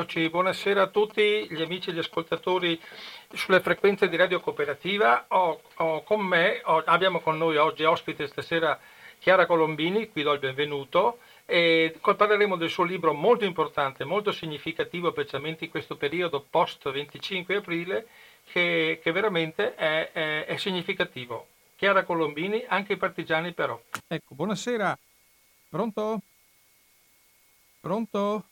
Eccoci, buonasera a tutti gli amici e gli ascoltatori sulle frequenze di Radio Cooperativa. Ho, ho con me, ho, abbiamo con noi oggi ospite stasera Chiara Colombini, qui do il benvenuto e parleremo del suo libro molto importante, molto significativo, specialmente in questo periodo post 25 aprile, che, che veramente è, è, è significativo. Chiara Colombini, anche i partigiani però. Ecco, buonasera. Pronto? Pronto?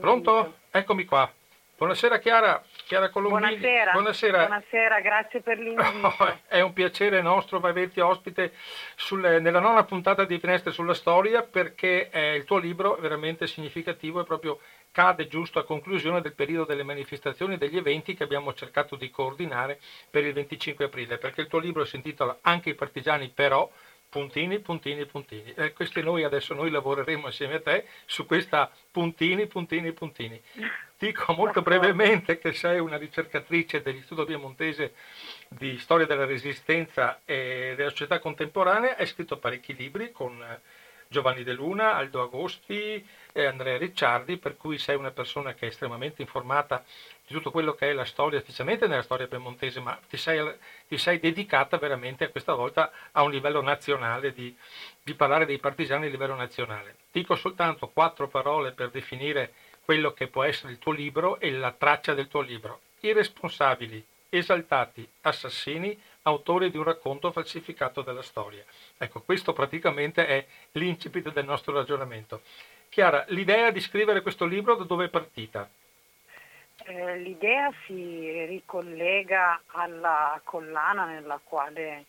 Pronto? Eccomi qua. Buonasera Chiara, Chiara Colombini. Buonasera. Buonasera. Buonasera, grazie per l'invito. Oh, è un piacere nostro averti ospite sulle, nella nona puntata di Finestre sulla Storia perché eh, il tuo libro è veramente significativo e proprio cade giusto a conclusione del periodo delle manifestazioni e degli eventi che abbiamo cercato di coordinare per il 25 aprile, perché il tuo libro si intitola Anche i partigiani però puntini, puntini, puntini. E questi noi adesso noi lavoreremo assieme a te su questa puntini, puntini, puntini. Dico molto brevemente che sei una ricercatrice dell'Istituto Piemontese di Storia della Resistenza e della Società Contemporanea, hai scritto parecchi libri con Giovanni De Luna, Aldo Agosti e Andrea Ricciardi, per cui sei una persona che è estremamente informata di tutto quello che è la storia, specialmente nella storia piemontese, ma ti sei, ti sei dedicata veramente questa volta a un livello nazionale, di, di parlare dei partigiani a livello nazionale. Dico soltanto quattro parole per definire quello che può essere il tuo libro e la traccia del tuo libro. I responsabili, esaltati, assassini, autori di un racconto falsificato della storia. Ecco, questo praticamente è l'incipit del nostro ragionamento. Chiara, l'idea di scrivere questo libro da dove è partita? Eh, l'idea si ricollega alla collana nella quale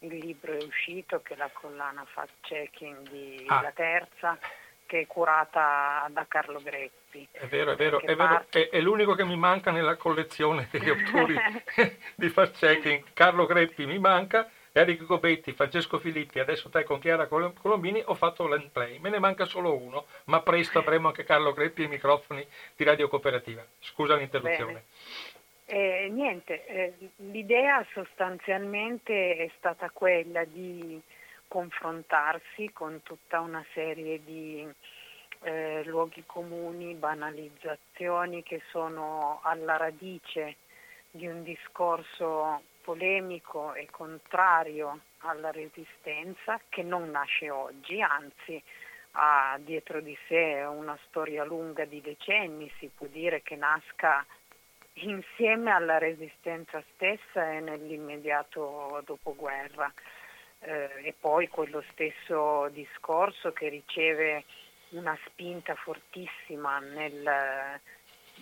il libro è uscito, che è la collana Fact Checking di ah. La Terza, che è curata da Carlo Greppi. È vero, è vero, è, vero. È, è, l'unico che mi manca nella collezione degli autori di Fact Checking. Carlo Greppi mi manca Enrico Gobetti, Francesco Filippi, adesso te con Chiara Colombini ho fatto l'end play, me ne manca solo uno, ma presto avremo anche Carlo Greppi e i microfoni di Radio Cooperativa. Scusa l'interruzione. Eh, niente, eh, l'idea sostanzialmente è stata quella di confrontarsi con tutta una serie di eh, luoghi comuni, banalizzazioni che sono alla radice di un discorso polemico e contrario alla resistenza che non nasce oggi, anzi ha dietro di sé una storia lunga di decenni, si può dire che nasca insieme alla resistenza stessa e nell'immediato dopoguerra. Eh, e poi quello stesso discorso che riceve una spinta fortissima nel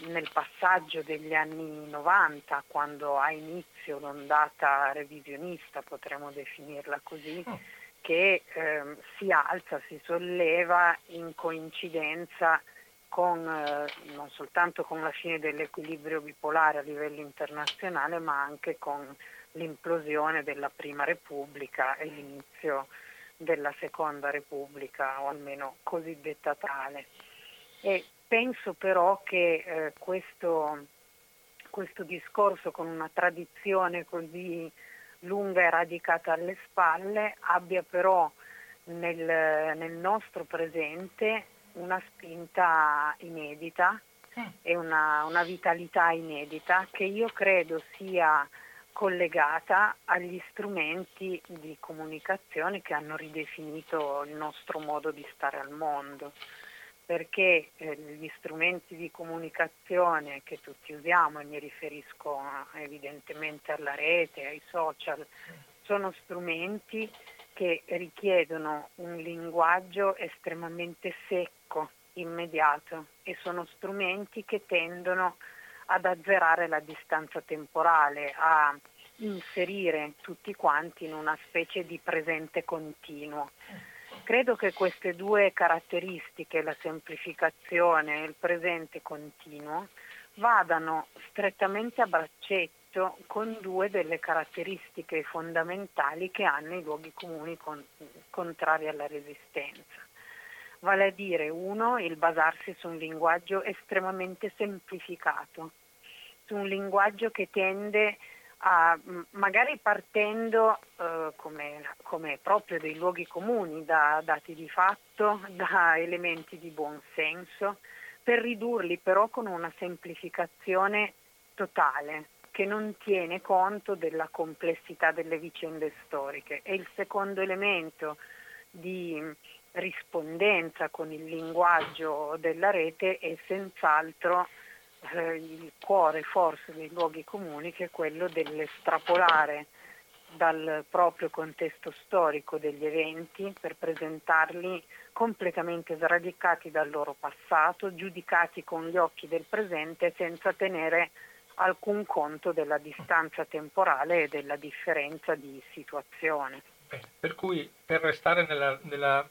nel passaggio degli anni 90, quando ha inizio l'ondata revisionista, potremmo definirla così, oh. che eh, si alza, si solleva in coincidenza con, eh, non soltanto con la fine dell'equilibrio bipolare a livello internazionale, ma anche con l'implosione della Prima Repubblica e l'inizio della Seconda Repubblica, o almeno cosiddetta tale. E penso però che eh, questo, questo discorso con una tradizione così lunga e radicata alle spalle abbia però nel, nel nostro presente una spinta inedita e una, una, vitalità inedita che io credo sia collegata agli strumenti di comunicazione che hanno ridefinito il nostro modo di stare al mondo perché eh, gli strumenti di comunicazione che tutti usiamo, e mi riferisco evidentemente alla rete, ai social, sono strumenti che richiedono un linguaggio estremamente secco, immediato e sono strumenti che tendono ad azzerare la distanza temporale, a inserire tutti quanti in una specie di presente continuo. Credo che queste due caratteristiche, la semplificazione e il presente continuo, vadano strettamente a braccetto con due delle caratteristiche fondamentali che hanno i luoghi comuni con, contrari alla resistenza. Vale a dire, uno, il basarsi su un linguaggio estremamente semplificato, su un linguaggio che tende a, magari partendo eh, come, come, proprio dei luoghi comuni, da dati di fatto, da elementi di buon senso, per ridurli però con una semplificazione totale che non tiene conto della complessità delle vicende storiche. E il secondo elemento di rispondenza con il linguaggio della rete è senz'altro eh, il cuore forse dei luoghi comuni che è quello dell'estrapolare dal proprio contesto storico degli eventi per presentarli completamente sradicati dal loro passato, giudicati con gli occhi del presente senza tenere alcun conto della distanza temporale e della differenza di situazione. Per cui per restare nella, nella,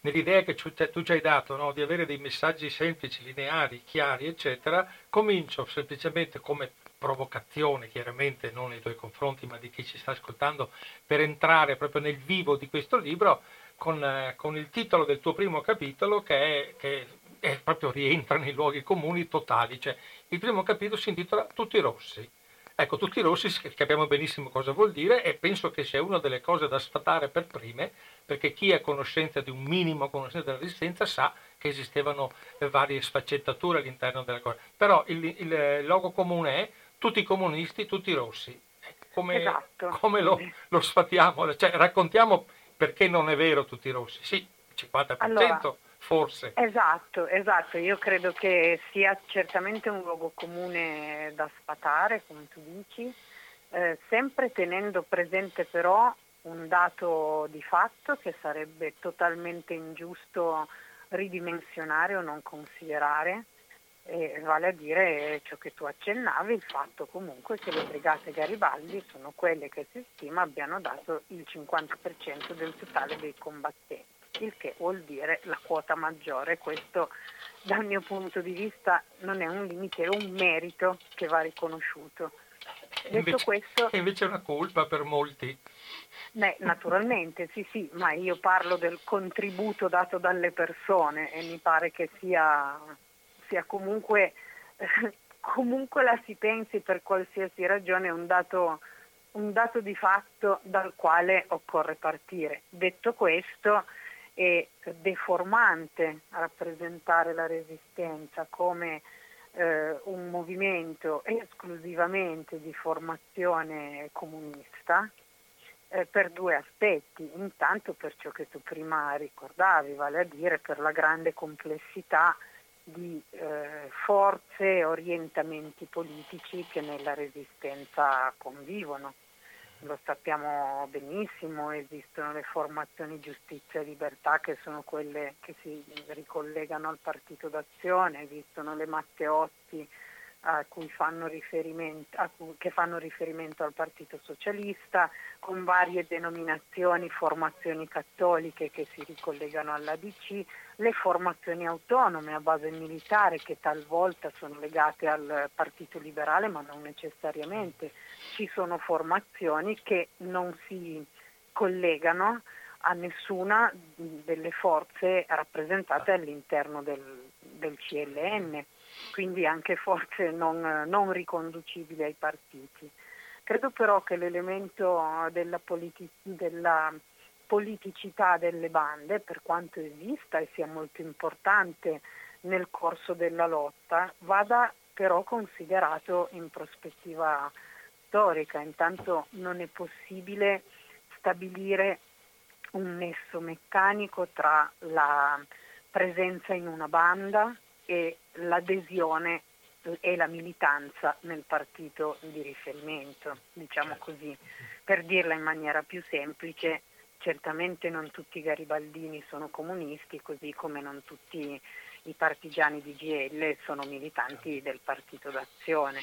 nell'idea che tu ci hai dato no? di avere dei messaggi semplici, lineari, chiari, eccetera, comincio semplicemente come provocazione, chiaramente non nei tuoi confronti, ma di chi ci sta ascoltando, per entrare proprio nel vivo di questo libro, con, eh, con il titolo del tuo primo capitolo che, è, che è proprio rientra nei luoghi comuni totali. Cioè, il primo capitolo si intitola Tutti rossi. Ecco, tutti rossi capiamo benissimo cosa vuol dire e penso che sia una delle cose da sfatare per prime, perché chi ha conoscenza di un minimo conoscenza della resistenza sa che esistevano varie sfaccettature all'interno della cosa. Però il, il logo comune è tutti comunisti, tutti rossi. Come, esatto. come lo, lo, sfatiamo? Cioè, raccontiamo perché non è vero tutti rossi. Sì, 50%. Allora, forse. Esatto, esatto, io credo che sia certamente un luogo comune da sfatare, come tu dici, eh, sempre tenendo presente però un dato di fatto che sarebbe totalmente ingiusto ridimensionare o non considerare, eh, vale a dire ciò che tu accennavi, il fatto comunque che le brigate Garibaldi sono quelle che si stima abbiano dato il 50% del totale dei combattenti il che vuol dire la quota maggiore. Questo dal mio punto di vista non è un limite, è un merito che va riconosciuto. Detto invece, questo, invece è una colpa per molti. Beh, naturalmente, sì, sì, ma io parlo del contributo dato dalle persone e mi pare che sia, sia comunque, comunque la si pensi per qualsiasi ragione un dato, un dato di fatto dal quale occorre partire. Detto questo, è deformante rappresentare la resistenza come eh, un movimento esclusivamente di formazione comunista eh, per due aspetti. Intanto per ciò che tu prima ricordavi, vale a dire per la grande complessità di eh, forze e orientamenti politici che nella resistenza convivono lo sappiamo benissimo, esistono le formazioni giustizia e libertà che sono quelle che si ricollegano al partito d'azione, esistono le Matteotti fanno cui, che fanno riferimento al Partito Socialista, con varie denominazioni, formazioni cattoliche che si ricollegano all'ADC, le formazioni autonome a base militare che talvolta sono legate al Partito Liberale ma non necessariamente. Ci sono formazioni che non si collegano a nessuna delle forze rappresentate all'interno del, del CLN quindi anche forze non, non riconducibili ai partiti. Credo però che l'elemento della, politi- della politicità delle bande, per quanto esista e sia molto importante nel corso della lotta, vada però considerato in prospettiva storica. Intanto non è possibile stabilire un nesso meccanico tra la presenza in una banda e l'adesione e la militanza nel partito di riferimento, diciamo certo. così. Per dirla in maniera più semplice, certamente non tutti i garibaldini sono comunisti, così come non tutti i partigiani di GL sono militanti certo. del partito d'azione.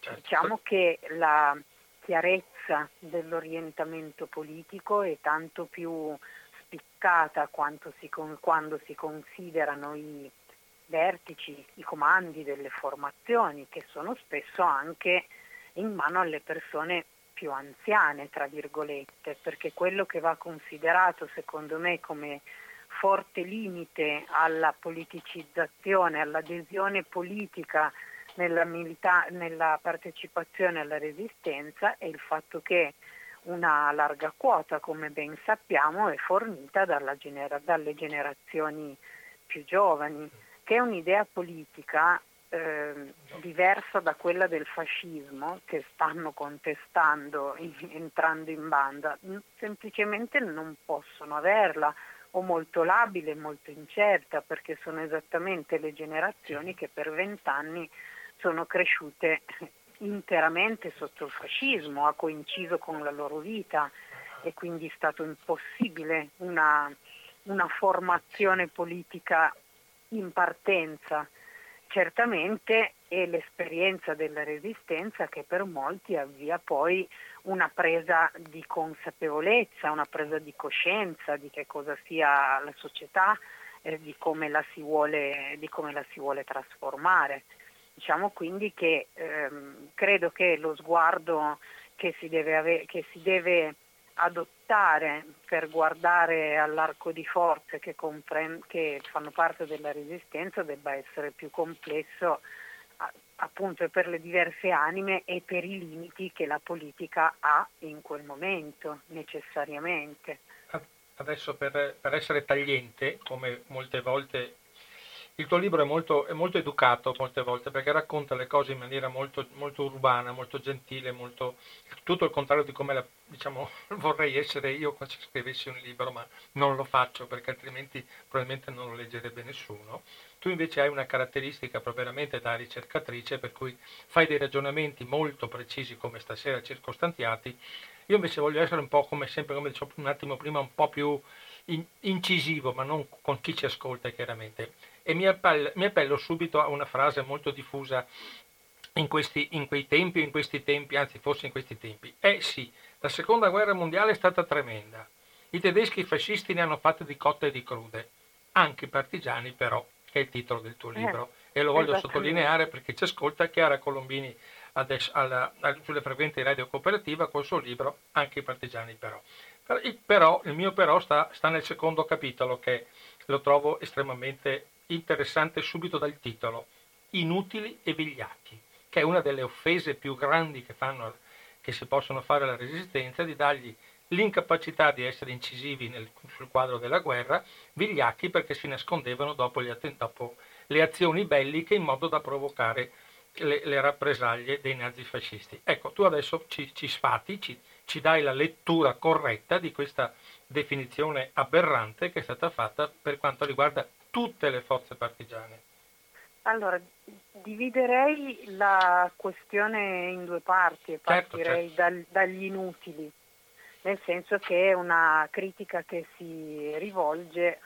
Certo. Diciamo che la chiarezza dell'orientamento politico è tanto più spiccata si, quando si considerano i vertici, i comandi delle formazioni che sono spesso anche in mano alle persone più anziane, tra virgolette, perché quello che va considerato secondo me come forte limite alla politicizzazione, all'adesione politica nella, milita- nella partecipazione alla resistenza è il fatto che una larga quota, come ben sappiamo, è fornita genera- dalle generazioni più giovani che è un'idea politica eh, diversa da quella del fascismo che stanno contestando in, entrando in banda, semplicemente non possono averla o molto labile, molto incerta, perché sono esattamente le generazioni che per vent'anni sono cresciute interamente sotto il fascismo, ha coinciso con la loro vita e quindi è stato impossibile una, una formazione politica in partenza. Certamente è l'esperienza della resistenza che per molti avvia poi una presa di consapevolezza, una presa di coscienza di che cosa sia la società, eh, di, come vuole, di, come la si vuole, trasformare. Diciamo quindi che ehm, credo che lo sguardo che si deve, ave- che si deve adottare per guardare all'arco di forze che, compre- che fanno parte della resistenza debba essere più complesso appunto per le diverse anime e per i limiti che la politica ha in quel momento necessariamente. Adesso per, per essere tagliente, come molte volte il tuo libro è molto, è molto, educato molte volte perché racconta le cose in maniera molto, molto urbana, molto gentile, molto, tutto il contrario di come la, diciamo, vorrei essere io quando scrivessi un libro, ma non lo faccio perché altrimenti probabilmente non lo leggerebbe nessuno. Tu invece hai una caratteristica veramente da ricercatrice per cui fai dei ragionamenti molto precisi come stasera circostanziati. Io invece voglio essere un po' come sempre, come dicevo un attimo prima, un po' più incisivo, ma non con chi ci ascolta chiaramente e mi appello, mi appello subito a una frase molto diffusa in, questi, in quei tempi, in questi tempi, anzi forse in questi tempi. Eh sì, la seconda guerra mondiale è stata tremenda. I tedeschi fascisti ne hanno fatte di cotte e di crude, anche i partigiani però, che è il titolo del tuo eh, libro. Eh, e lo voglio sottolineare perché ci ascolta Chiara Colombini adesso, alla, alla, sulle frequenti radio cooperativa col suo libro Anche i partigiani però. Il, però, il mio però sta, sta nel secondo capitolo che lo trovo estremamente interessante subito dal titolo, Inutili e vigliacchi, che è una delle offese più grandi che, fanno, che si possono fare alla resistenza, di dargli l'incapacità di essere incisivi nel, sul quadro della guerra, vigliacchi perché si nascondevano dopo, gli, dopo le azioni belliche in modo da provocare le, le rappresaglie dei nazifascisti. Ecco, tu adesso ci, ci sfati, ci, ci dai la lettura corretta di questa definizione aberrante che è stata fatta per quanto riguarda tutte le forze partigiane? Allora, dividerei la questione in due parti e certo, partirei certo. Dal, dagli inutili, nel senso che è una critica che si rivolge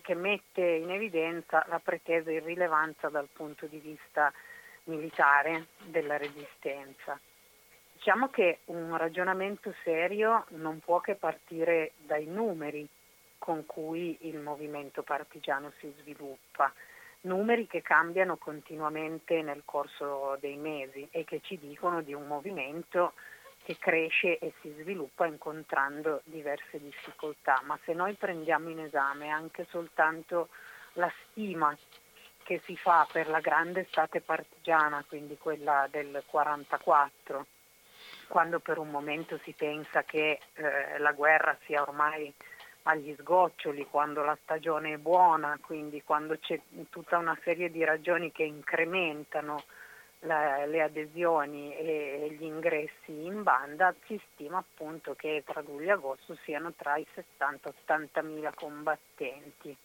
che mette in evidenza la pretesa irrilevanza dal punto di vista militare della resistenza. Diciamo che un ragionamento serio non può che partire dai numeri, con cui il movimento partigiano si sviluppa. Numeri che cambiano continuamente nel corso dei mesi e che ci dicono di un movimento che cresce e si sviluppa incontrando diverse difficoltà, ma se noi prendiamo in esame anche soltanto la stima che si fa per la grande estate partigiana, quindi quella del 44, quando per un momento si pensa che eh, la guerra sia ormai agli sgoccioli quando la stagione è buona, quindi quando c'è tutta una serie di ragioni che incrementano la, le adesioni e gli ingressi in banda, si stima appunto che tra luglio e agosto siano tra i 60 e 80 mila combattenti.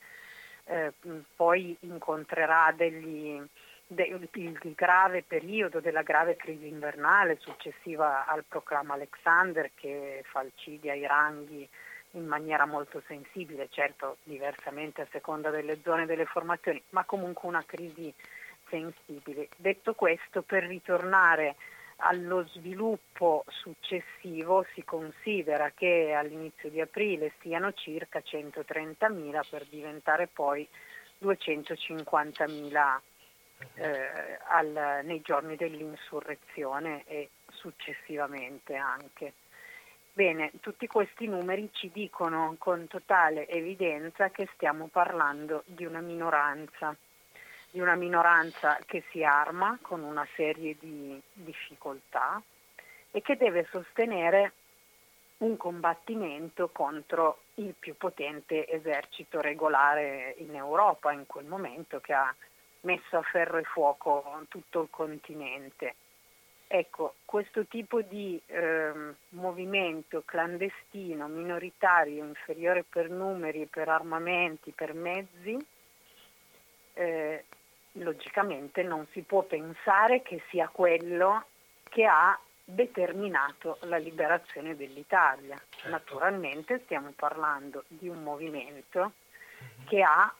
Eh, poi incontrerà degli, de, il grave periodo della grave crisi invernale successiva al proclama Alexander che falcidia i ranghi in maniera molto sensibile, certo diversamente a seconda delle zone delle formazioni, ma comunque una crisi sensibile. Detto questo, per ritornare allo sviluppo successivo si considera che all'inizio di aprile siano circa 130.000 per diventare poi 250.000 eh, al, nei giorni dell'insurrezione e successivamente anche. Bene, tutti questi numeri ci dicono con totale evidenza che stiamo parlando di una minoranza, di una minoranza che si arma con una serie di difficoltà e che deve sostenere un combattimento contro il più potente esercito regolare in Europa in quel momento che ha messo a ferro e fuoco tutto il continente. Ecco, questo tipo di eh, movimento clandestino, minoritario, inferiore per numeri, per armamenti, per mezzi, eh, logicamente non si può pensare che sia quello che ha determinato la liberazione dell'Italia. Certo. Naturalmente stiamo parlando di un movimento mm-hmm. che ha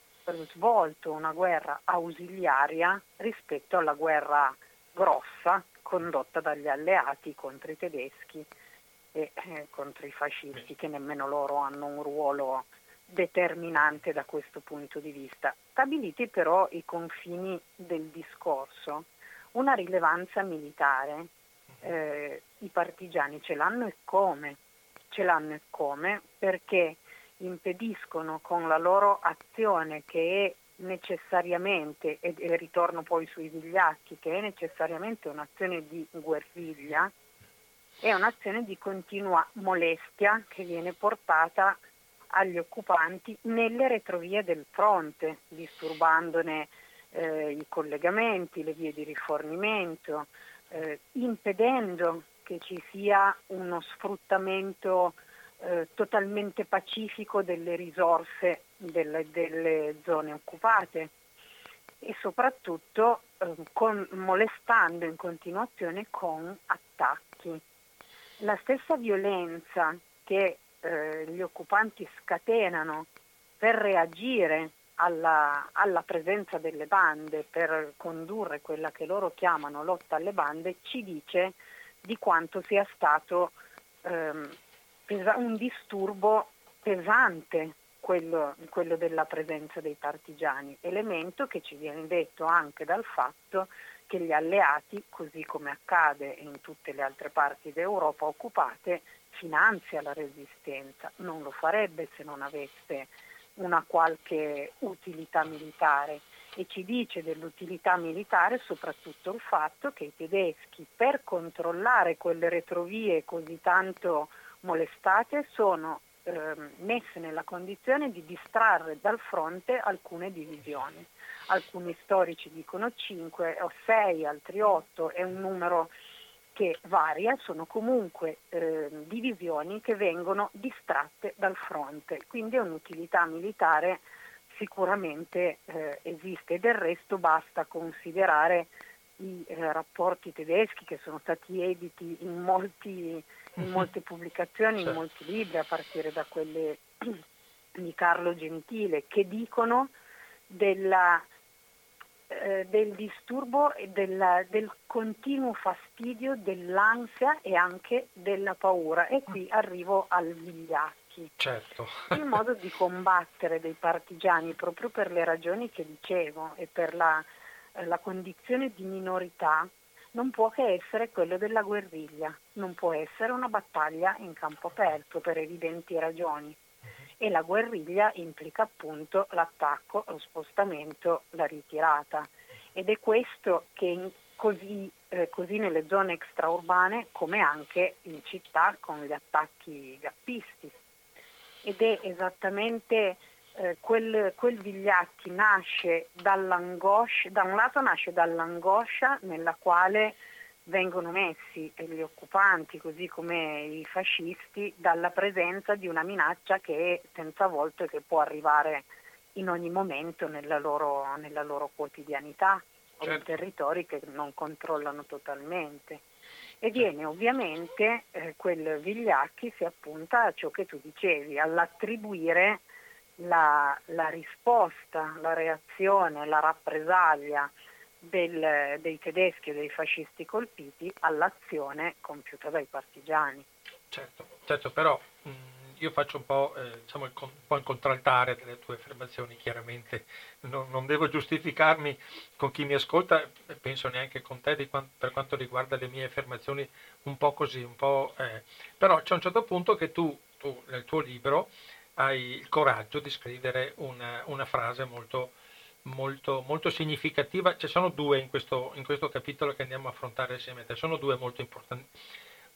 svolto una guerra ausiliaria rispetto alla guerra grossa condotta dagli alleati contro i tedeschi e eh, contro i fascisti che nemmeno loro hanno un ruolo determinante da questo punto di vista. Stabiliti però i confini del discorso, una rilevanza militare eh, i partigiani ce l'hanno e come? Ce l'hanno e come? Perché impediscono con la loro azione che è necessariamente, e, e ritorno poi sui vigliacchi, che è necessariamente un'azione di guerriglia, è un'azione di continua molestia che viene portata agli occupanti nelle retrovie del fronte, disturbandone eh, i collegamenti, le vie di rifornimento, eh, impedendo che ci sia uno sfruttamento eh, totalmente pacifico delle risorse delle, delle zone occupate e soprattutto eh, con, molestando in continuazione con attacchi. La stessa violenza che eh, gli occupanti scatenano per reagire alla, alla, presenza delle bande, per condurre quella che loro chiamano lotta alle bande, ci dice di quanto sia stato ehm, pesa- un disturbo pesante quello, quello, della presenza dei partigiani, elemento che ci viene detto anche dal fatto che gli alleati, così come accade in tutte le altre parti d'Europa occupate, finanzia la resistenza, non lo farebbe se non avesse una qualche utilità militare. E ci dice dell'utilità militare soprattutto il fatto che i tedeschi per controllare quelle retrovie così tanto molestate sono eh, messe nella condizione di distrarre dal fronte alcune divisioni. Alcuni storici dicono 5 o 6, altri 8, è un numero che varia, sono comunque eh, divisioni che vengono distratte dal fronte, quindi un'utilità militare sicuramente eh, esiste. Del resto basta considerare i eh, rapporti tedeschi che sono stati editi in, molti, in mhm. molte pubblicazioni, in molti libri, a partire da quelle di Carlo Gentile, che dicono della eh, del disturbo e del, del, continuo fastidio, dell'ansia e anche della paura. E qui arrivo al vigliacchi. Certo. Il modo di combattere dei partigiani, proprio per le ragioni che dicevo e per la, la condizione di minorità, non può che essere quello della guerriglia, non può essere una battaglia in campo aperto per evidenti ragioni. E la guerriglia implica appunto l'attacco, lo spostamento, la ritirata. Ed è questo che così, eh, così nelle zone extraurbane come anche in città con gli attacchi gappisti. Ed è esattamente eh, quel, quel Vigliacchi nasce dall'angoscia, da un lato nasce dall'angoscia nella quale vengono messi gli occupanti, così come i fascisti, dalla presenza di una minaccia che è senza volto e che può arrivare in ogni momento nella loro, nella loro quotidianità certo. o in territori che non controllano totalmente. E viene ovviamente eh, quel Vigliacchi si appunta a ciò che tu dicevi, all'attribuire la, la risposta, la reazione, la rappresaglia del, dei tedeschi e dei fascisti colpiti all'azione compiuta dai partigiani. Certo, certo però mh, io faccio un po', eh, diciamo, il, un po' il contraltare delle tue affermazioni, chiaramente non, non, devo giustificarmi con chi mi ascolta, penso neanche con te quanto, per quanto riguarda le mie affermazioni un po' così, un po', eh. però c'è un certo punto che tu, tu, nel tuo libro hai il coraggio di scrivere una, una frase molto molto, molto significativa. Ci sono due in questo, in questo capitolo che andiamo a affrontare assieme a te, sono due molto importanti.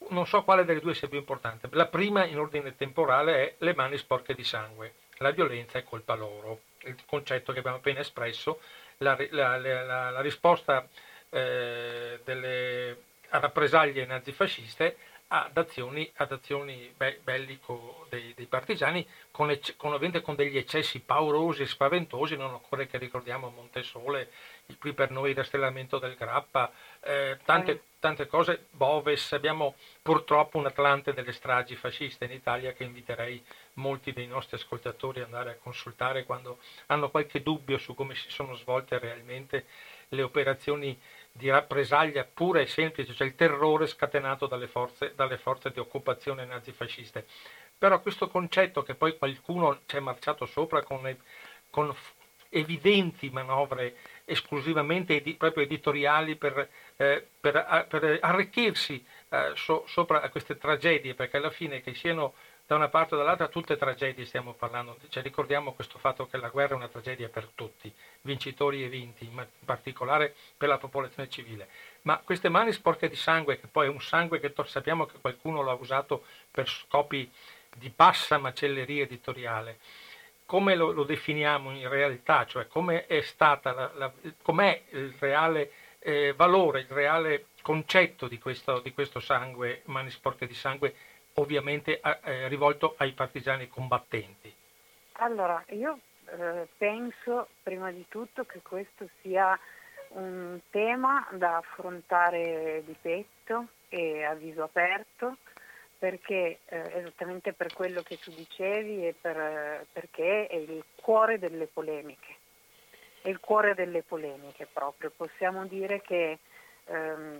non so quale delle due sia più importante. La prima in ordine temporale è le mani sporche di sangue, la violenza è colpa loro, il concetto che abbiamo appena espresso, la, la, la, la risposta eh, delle rappresaglie nazifasciste ad azioni, ad azioni be- bellico dei, dei, partigiani con, ecce- con, con, degli eccessi paurosi e spaventosi, non occorre che ricordiamo Montesole, qui per noi il rastellamento del Grappa, eh, tante, tante, cose, Boves, abbiamo purtroppo un Atlante delle stragi fasciste in Italia che inviterei molti dei nostri ascoltatori ad andare a consultare quando hanno qualche dubbio su come si sono svolte realmente le operazioni di rappresaglia pura e semplice, cioè il terrore scatenato dalle forze, dalle forze di occupazione nazifasciste. Però questo concetto che poi qualcuno ci è marciato sopra con, con evidenti manovre esclusivamente edi, proprio editoriali per, eh, per, per arricchirsi eh, so, sopra queste tragedie, perché alla fine che siano da una parte o dall'altra tutte tragedie stiamo parlando, cioè, ricordiamo questo fatto che la guerra è una tragedia per tutti, vincitori e vinti, in particolare per la popolazione civile. Ma queste mani sporche di sangue, che poi è un sangue che sappiamo che qualcuno l'ha usato per scopi di bassa macelleria editoriale, come lo, lo definiamo in realtà, cioè come è stata la, la, com'è il reale eh, valore, il reale concetto di questo, di questo sangue, mani sporche di sangue ovviamente eh, rivolto ai partigiani combattenti? Allora, io eh, penso prima di tutto che questo sia un tema da affrontare di petto e a viso aperto perché eh, esattamente per quello che tu dicevi e per, perché è il cuore delle polemiche. È il cuore delle polemiche proprio. Possiamo dire che ehm,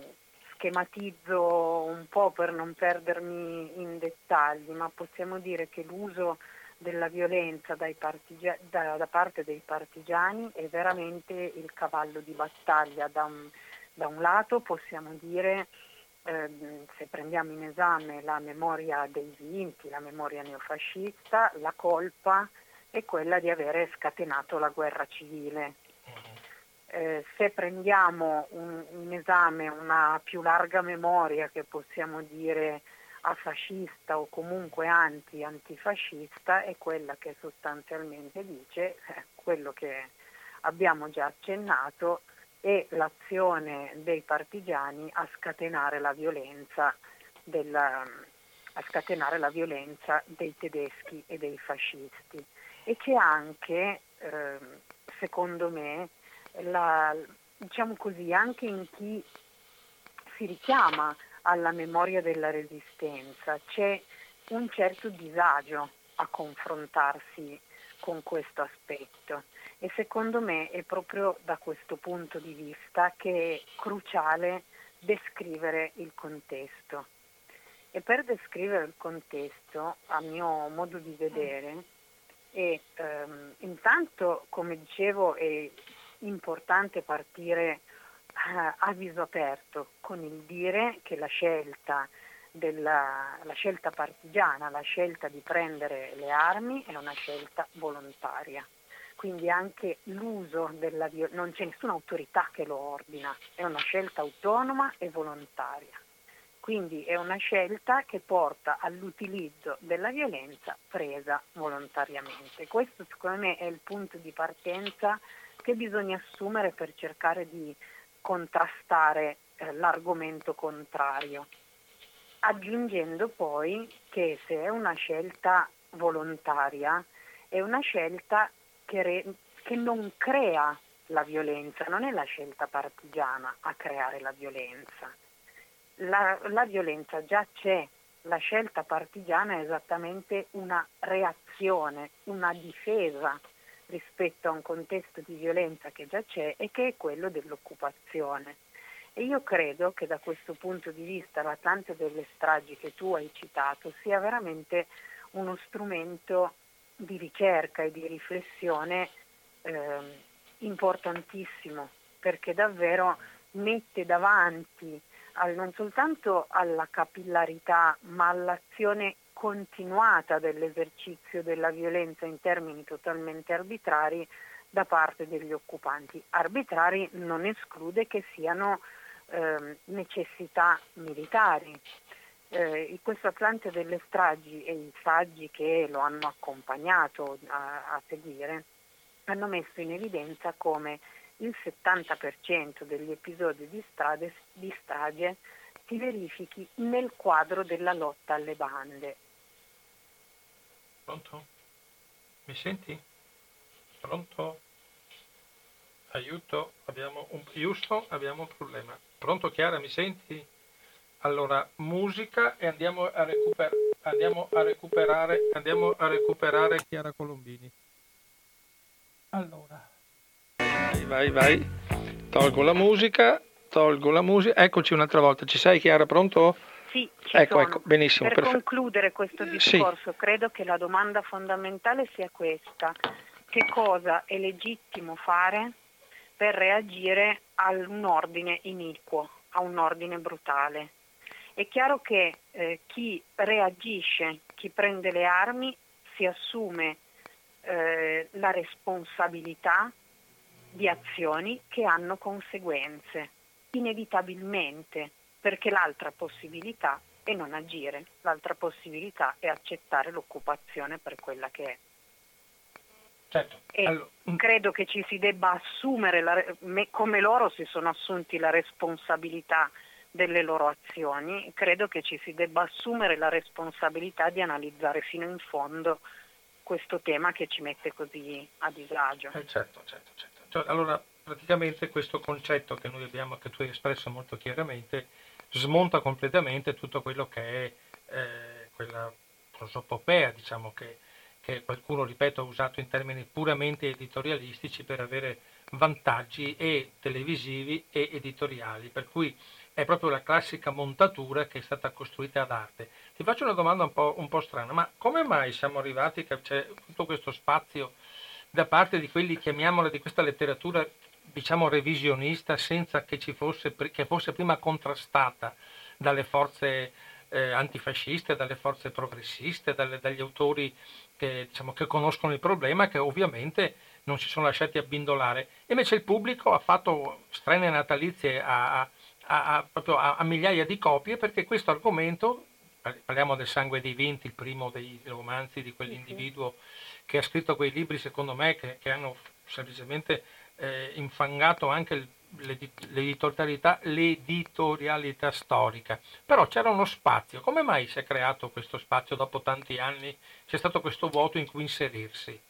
schematizzo un po' per non perdermi in dettagli, ma possiamo dire che l'uso della violenza partigia- da, da, parte dei partigiani è veramente il cavallo di battaglia. Da un, da un lato possiamo dire, eh, se prendiamo in esame la memoria dei vinti, la memoria neofascista, la colpa è quella di avere scatenato la guerra civile eh, se prendiamo un, in esame una più larga memoria che possiamo dire afascista o comunque anti-antifascista è quella che sostanzialmente dice eh, quello che abbiamo già accennato è l'azione dei partigiani a scatenare la violenza, della, scatenare la violenza dei tedeschi e dei fascisti. E che anche, eh, secondo me, la, diciamo così, anche in chi si richiama alla memoria della resistenza c'è un certo disagio a confrontarsi con questo aspetto e secondo me è proprio da questo punto di vista che è cruciale descrivere il contesto. E per descrivere il contesto, a mio modo di vedere, è ehm, intanto, come dicevo, è importante partire eh, a viso aperto con il dire che la scelta, della, la scelta partigiana, la scelta di prendere le armi è una scelta volontaria. Quindi anche l'uso della violenza, non c'è nessuna autorità che lo ordina, è una scelta autonoma e volontaria. Quindi è una scelta che porta all'utilizzo della violenza presa volontariamente. Questo secondo me è il punto di partenza che bisogna assumere per cercare di contrastare eh, l'argomento contrario, aggiungendo poi che se è una scelta volontaria è una scelta che, re- che non crea la violenza, non è la scelta partigiana a creare la violenza. La, la violenza già c'è, la scelta partigiana è esattamente una reazione, una difesa rispetto a un contesto di violenza che già c'è e che è quello dell'occupazione. E io credo che da questo punto di vista l'Atlante delle stragi che tu hai citato sia veramente uno strumento di ricerca e di riflessione eh, importantissimo perché davvero mette davanti al, non soltanto alla capillarità ma all'azione continuata dell'esercizio della violenza in termini totalmente arbitrari da parte degli occupanti. Arbitrari non esclude che siano eh, necessità militari. eh, questo Atlante delle stragi e i saggi che lo hanno accompagnato a, a seguire hanno messo in evidenza come il 70% degli episodi di, strade, di strage si verifichi nel quadro della lotta alle bande. Pronto? Mi senti? Pronto? Aiuto, abbiamo un, Houston, abbiamo un problema. Pronto Chiara, mi senti? Allora, musica e andiamo a, recuper- andiamo a recuperare andiamo a recuperare Chiara Colombini. Allora, vai, vai, vai. Tolgo la musica, tolgo la musica. Eccoci un'altra volta. Ci sei Chiara, pronto? Sì, ci ecco, sono. ecco, benissimo. Per perfetto. concludere questo discorso, sì. credo che la domanda fondamentale sia questa. Che cosa è legittimo fare per reagire a un ordine iniquo, a un ordine brutale? È chiaro che eh, chi reagisce, chi prende le armi, si assume eh, la responsabilità di azioni che hanno conseguenze, inevitabilmente, perché l'altra possibilità è non agire, l'altra possibilità è accettare l'occupazione per quella che è. Certo. E allora... Mm. credo che ci si debba assumere, la, come loro si sono assunti la responsabilità delle loro azioni, credo che ci si debba assumere la responsabilità di analizzare fino in fondo questo tema che ci mette così a disagio. Eh certo, certo, certo. Cioè, allora, praticamente questo concetto che noi abbiamo, che tu hai espresso molto chiaramente, smonta completamente tutto quello che è eh, quella prosopopea, diciamo, che, che qualcuno, ripeto, ha usato in termini puramente editorialistici per avere vantaggi e televisivi e editoriali, per cui è proprio la classica montatura che è stata costruita ad arte. Ti faccio una domanda un po', un po strana, ma come mai siamo arrivati che c'è tutto questo spazio da parte di quelli, chiamiamola, di questa letteratura, diciamo, revisionista, senza che, ci fosse, che fosse prima contrastata dalle forze eh, antifasciste, dalle forze progressiste, dalle, dagli autori che, diciamo, che conoscono il problema, che ovviamente non si sono lasciati abbindolare. Invece il pubblico ha fatto strane natalizie a, a a, a, proprio a, a, migliaia di copie perché questo argomento, parliamo del sangue dei vinti, il primo dei romanzi di quell'individuo che ha scritto quei libri secondo me che, che hanno semplicemente eh, infangato anche l'editorialità, l'editorialità storica. Però c'era uno spazio, come mai si è creato questo spazio dopo tanti anni? C'è stato questo vuoto in cui inserirsi?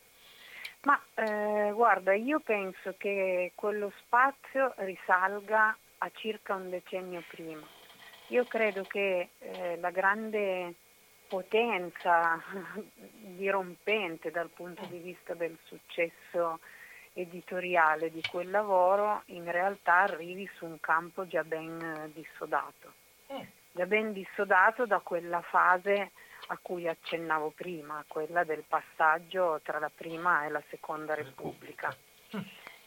Ma eh, guarda, io penso che quello spazio risalga a circa un decennio prima. Io credo che eh, la grande potenza dirompente dal punto di vista del successo editoriale di quel lavoro in realtà arrivi su un campo già ben eh, dissodato, eh. già ben dissodato da quella fase a cui accennavo prima, quella del passaggio tra la prima e la seconda Repubblica,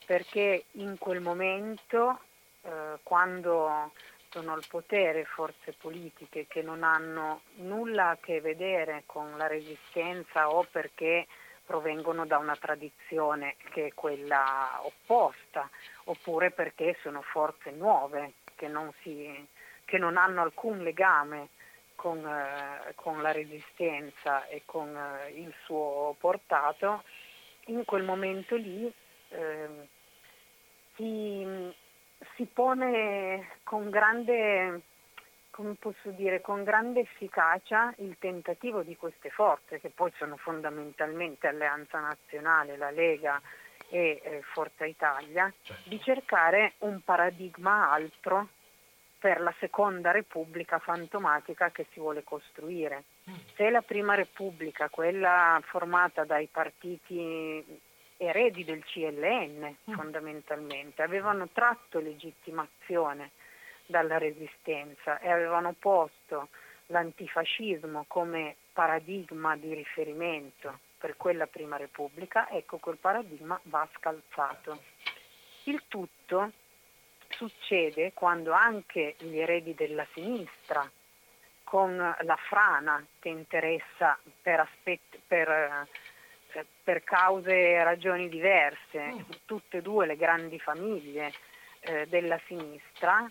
perché in quel momento eh, quando sono al potere forze politiche che non hanno nulla a che vedere con la resistenza o perché provengono da una tradizione che è quella opposta, oppure perché sono forze nuove che non, si, che non hanno alcun legame con, eh, con, la resistenza e con eh, il suo portato, in quel momento lì eh, si, si pone con grande, come posso dire, con grande efficacia il tentativo di queste forze, che poi sono fondamentalmente Alleanza Nazionale, la Lega e eh, Forza Italia, certo. di cercare un paradigma altro per la seconda repubblica fantomatica che si vuole costruire. Mm. Se la prima repubblica, quella formata dai partiti eredi del CLN mm. fondamentalmente, avevano tratto legittimazione dalla resistenza e avevano posto l'antifascismo come paradigma di riferimento per quella prima repubblica, ecco quel paradigma va scalzato. Il tutto succede quando anche gli eredi della sinistra, con la frana che interessa per, aspetti, per per cause e ragioni diverse, mm. tutte e due le grandi famiglie eh, della sinistra,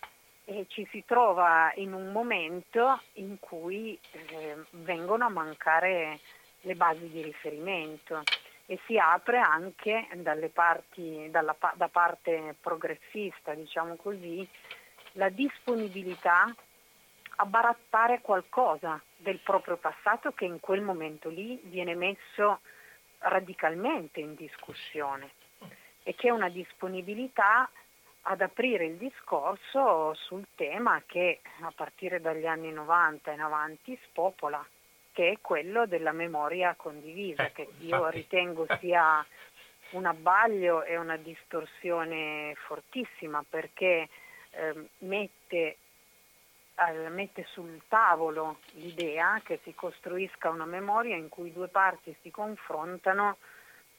e ci si trova in un momento in cui eh, vengono a mancare le basi di riferimento e si apre anche parti, dalla, da parte progressista, diciamo così, la disponibilità a barattare qualcosa del proprio passato che in quel momento lì viene messo radicalmente in discussione e che è una disponibilità ad aprire il discorso sul tema che a partire dagli anni 90 in avanti spopola, che è quello della memoria condivisa, ecco, che io infatti. ritengo sia un abbaglio e una distorsione fortissima perché eh, mette, eh, mette sul tavolo l'idea che si costruisca una memoria in cui due parti si confrontano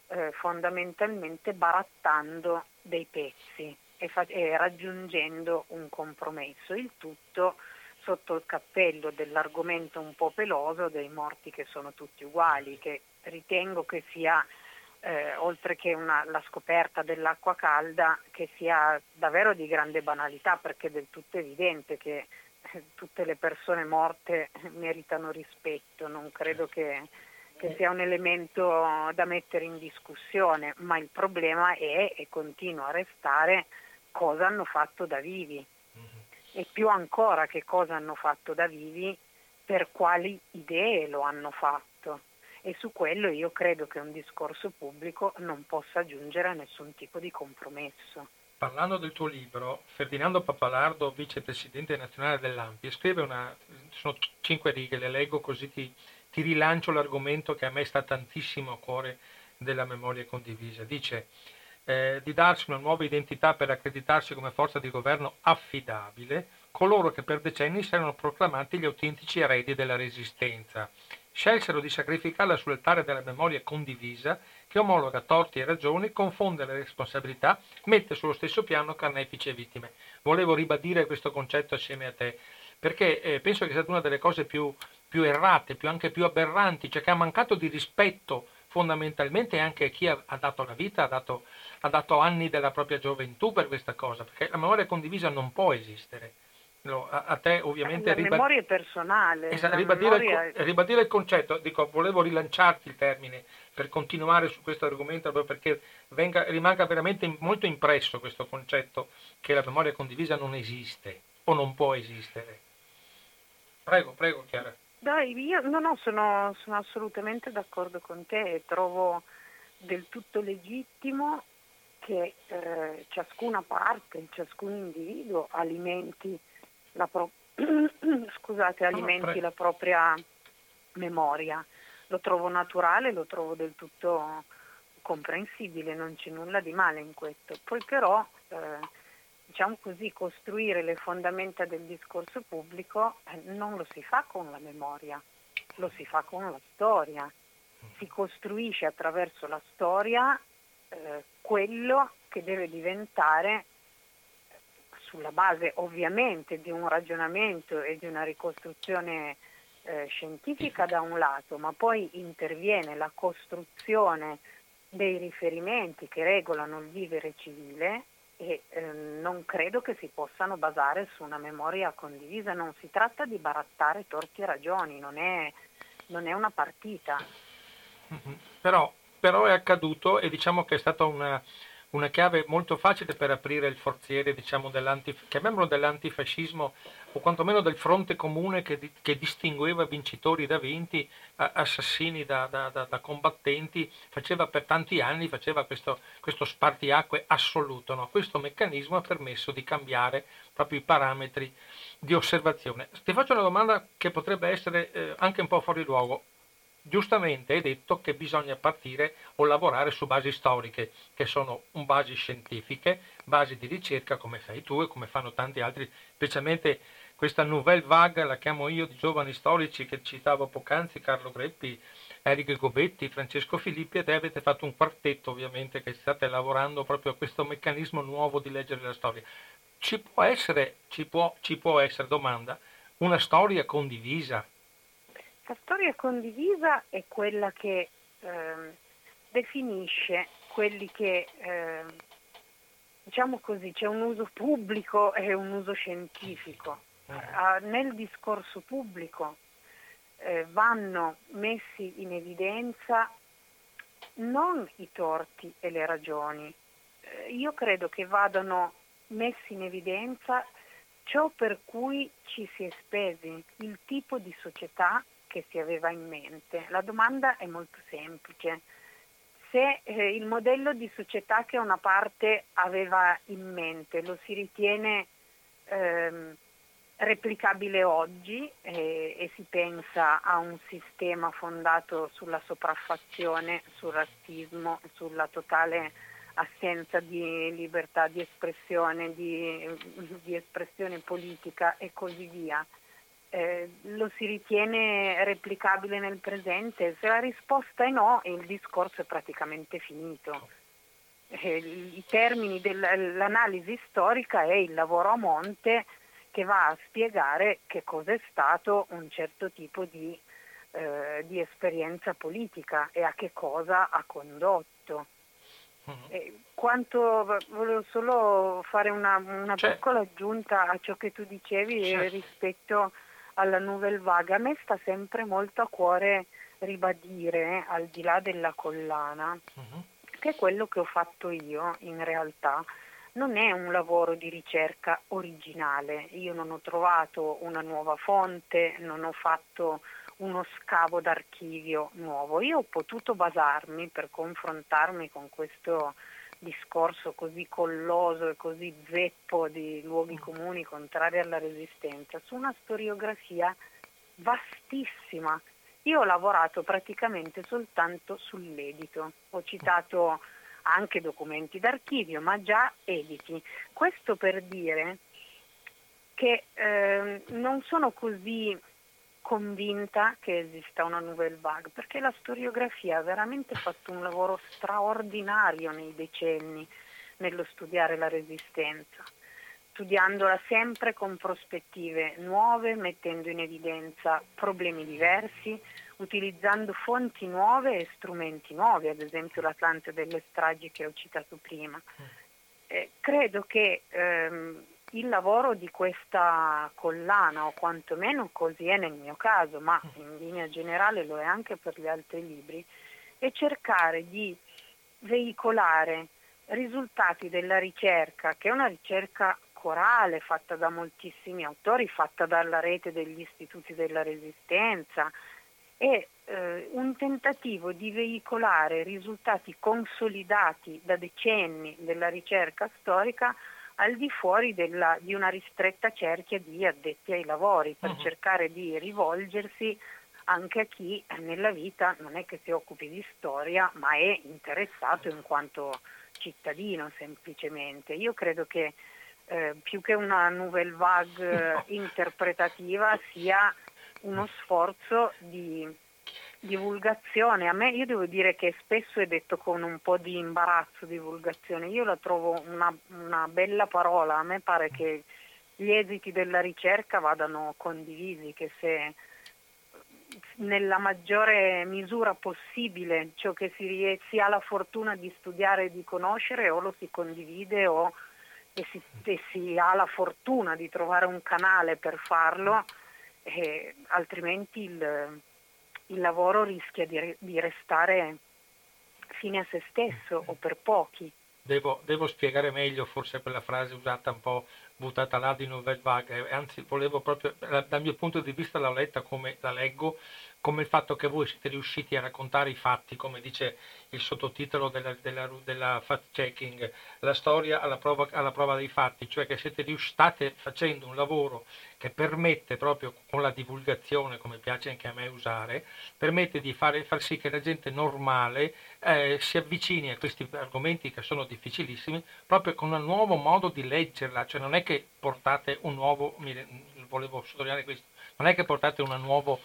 eh, fondamentalmente barattando dei pezzi e, fa- e raggiungendo un compromesso, il tutto sotto il cappello dell'argomento un po' peloso dei morti che sono tutti uguali, che ritengo che sia, eh, oltre che una, la scoperta dell'acqua calda, che sia davvero di grande banalità, perché è del tutto evidente che tutte le persone morte meritano rispetto, non credo che, che sia un elemento da mettere in discussione, ma il problema è e continua a restare cosa hanno fatto da vivi e più ancora che cosa hanno fatto da vivi, per quali idee lo hanno fatto. E su quello io credo che un discorso pubblico non possa giungere a nessun tipo di compromesso. Parlando del tuo libro, Ferdinando Pappalardo, vicepresidente nazionale dell'AMPI, scrive una, sono cinque righe, le leggo così ti, ti rilancio l'argomento che a me sta tantissimo a cuore della memoria condivisa. Dice, eh, di darsi una nuova identità per accreditarsi come forza di governo affidabile coloro che per decenni si erano proclamati gli autentici eredi della resistenza. Scelsero di sacrificarla sull'altare della memoria condivisa che omologa torti e ragioni, confonde le responsabilità, mette sullo stesso piano carnefici e vittime. Volevo ribadire questo concetto assieme a te, perché eh, penso che sia stata una delle cose più, più errate, più, anche più aberranti, cioè che ha mancato di rispetto fondamentalmente anche a chi ha, ha dato la vita, ha dato, ha dato anni della propria gioventù per questa cosa, perché la memoria condivisa non può esistere. No, a, a, te ovviamente... La ribad... memoria è personale. Esatto, ribadire, memoria... il, ribadire, il, concetto, dico, volevo rilanciarti il termine per continuare su questo argomento perché venga, rimanga veramente molto impresso questo concetto che la memoria condivisa non esiste o non può esistere. Prego, prego Chiara. Dai, io no, no, sono, sono assolutamente d'accordo con te trovo del tutto legittimo che eh, ciascuna parte, ciascun individuo alimenti la, pro- Scusate, alimenti la propria memoria. Lo trovo naturale, lo trovo del tutto comprensibile, non c'è nulla di male in questo. Poi però, eh, diciamo così, costruire le fondamenta del discorso pubblico eh, non lo si fa con la memoria, lo si fa con la storia. Si costruisce attraverso la storia eh, quello che deve diventare sulla base ovviamente di un ragionamento e di una ricostruzione eh, scientifica da un lato, ma poi interviene la costruzione dei riferimenti che regolano il vivere civile e eh, non credo che si possano basare su una memoria condivisa, non si tratta di barattare torti e ragioni, non è, non è una partita. Mm-hmm. Però, però, è accaduto e diciamo che è stata una, una chiave molto facile per aprire il forziere, diciamo, chiamiamolo dell'antifascismo o quantomeno del fronte comune che, che distingueva vincitori da vinti, assassini da, da, da, da, combattenti, faceva per tanti anni faceva questo, questo spartiacque assoluto. No? Questo meccanismo ha permesso di cambiare proprio i parametri di osservazione. Ti faccio una domanda che potrebbe essere eh, anche un po' fuori luogo giustamente hai detto che bisogna partire o lavorare su basi storiche, che sono basi scientifiche, basi di ricerca come fai tu e come fanno tanti altri, specialmente questa nouvelle vague, la chiamo io, di giovani storici che citavo poc'anzi, Carlo Greppi, Enrico Gobetti, Francesco Filippi, e te avete fatto un quartetto ovviamente che state lavorando proprio a questo meccanismo nuovo di leggere la storia. Ci può essere, ci può, ci può essere, domanda, una storia condivisa la storia condivisa è quella che eh, definisce quelli che eh, diciamo così, c'è un uso pubblico e un uso scientifico. Uh, nel discorso pubblico eh, vanno messi in evidenza non i torti e le ragioni, eh, io credo che vadano messi in evidenza ciò per cui ci si è spesi, il tipo di società che si aveva in mente. La domanda è molto semplice. Se eh, il modello di società che una parte aveva in mente lo si ritiene ehm, replicabile oggi eh, e si pensa a un sistema fondato sulla sopraffazione, sul razzismo, sulla totale assenza di libertà di espressione, di, di espressione politica e così via. Eh, lo si ritiene replicabile nel presente? Se la risposta è no, il discorso è praticamente finito. Eh, I termini dell'analisi storica è il lavoro a monte che va a spiegare che cosa è stato un certo tipo di, eh, di esperienza politica e a che cosa ha condotto. Uh-huh. Quanto, volevo solo fare una, una cioè. piccola aggiunta a ciò che tu dicevi certo. rispetto alla Nouvelle Vague. A me sta sempre molto a cuore ribadire, al di là della collana, uh-huh. che quello che ho fatto io in realtà non è un lavoro di ricerca originale. Io non ho trovato una nuova fonte, non ho fatto uno scavo d'archivio nuovo. Io ho potuto basarmi per confrontarmi con questo discorso così colloso e così zeppo di luoghi mm. comuni contrari alla resistenza su una storiografia vastissima. Io ho lavorato praticamente soltanto sull'edito, ho citato anche documenti d'archivio, ma già editi. Questo per dire che eh, non sono così convinta che esista una nouvelle vague, perché la storiografia ha veramente fatto un lavoro straordinario nei decenni nello studiare la resistenza, studiandola sempre con prospettive nuove, mettendo in evidenza problemi diversi, utilizzando fonti nuove e strumenti nuovi, ad esempio l'Atlante delle stragi che ho citato prima. Eh, credo che ehm, il lavoro di questa collana, o quantomeno così è nel mio caso, ma in linea generale lo è anche per gli altri libri, è cercare di veicolare risultati della ricerca, che è una ricerca corale fatta da moltissimi autori, fatta dalla rete degli istituti della resistenza, e eh, un tentativo di veicolare risultati consolidati da decenni della ricerca storica al di fuori della, di una ristretta cerchia di addetti ai lavori per uh-huh. cercare di rivolgersi anche a chi nella vita non è che si occupi di storia ma è interessato in quanto cittadino semplicemente. Io credo che eh, più che una nouvelle vague interpretativa sia uno sforzo di divulgazione, a me io devo dire che spesso è detto con un po' di imbarazzo divulgazione, io la trovo una, una bella parola, a me pare che gli esiti della ricerca vadano condivisi, che se nella maggiore misura possibile ciò che si, si, ha la fortuna di studiare e di conoscere o lo si condivide o e si, e si ha la fortuna di trovare un canale per farlo, eh, altrimenti il, il lavoro rischia di, di restare fine a se stesso o per pochi. Devo, devo, spiegare meglio forse quella frase usata un po' buttata là di Nouvelle Vague, anzi volevo proprio, dal mio punto di vista l'ho letta come la leggo, come il fatto che voi siete riusciti a raccontare i fatti, come dice il sottotitolo della, della, della fact checking, la storia alla prova, alla prova, dei fatti, cioè che siete riusciti, state facendo un lavoro che permette proprio con la divulgazione, come piace anche a me usare, permette di fare, far sì che la gente normale eh, si avvicini a questi argomenti che sono difficilissimi, proprio con un nuovo modo di leggerla, cioè non è che portate un nuovo, volevo sottolineare questo, non è che portate una nuova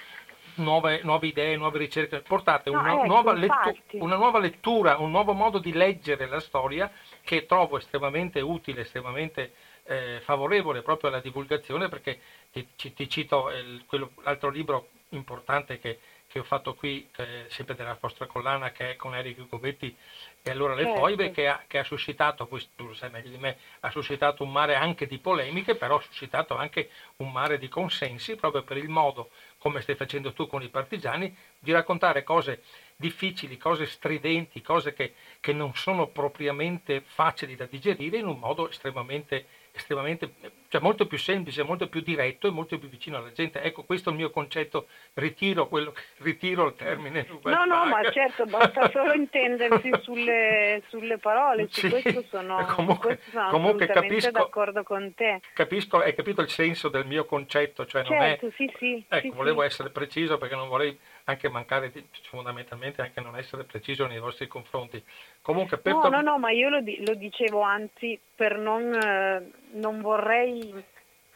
nuove, nuove, idee, nuove ricerche, portate no, una, ecco, nuova lettu- una, nuova lettura, un nuovo modo di leggere la storia che trovo estremamente utile, estremamente eh, favorevole proprio alla divulgazione perché ti, ti, cito il, quello, l'altro libro importante che, che ho fatto qui, eh, sempre della vostra collana, che è con Eric Gobetti, E allora le certo. foibe che ha, che ha suscitato, tu lo sai meglio di me, ha suscitato un mare anche di polemiche, però ha suscitato anche un mare di consensi proprio per il modo, come stai facendo tu con i partigiani, di raccontare cose difficili, cose stridenti, cose che, che non sono propriamente facili da digerire in un modo estremamente estremamente, cioè molto più semplice, molto più diretto e molto più vicino alla gente. Ecco, questo è il mio concetto, ritiro, quello, ritiro il termine. No, no, ma certo, basta solo intendersi sulle, sulle parole, su sì, questo sono, comunque, questo sono comunque capisco, d'accordo con te. Capisco, hai capito il senso del mio concetto, cioè certo, non è... Certo, sì, sì. Ecco, volevo essere preciso perché non vorrei anche mancare di, fondamentalmente anche non essere preciso nei vostri confronti. Comunque per no, no, no, ma io lo, lo dicevo anzi per non, eh, non vorrei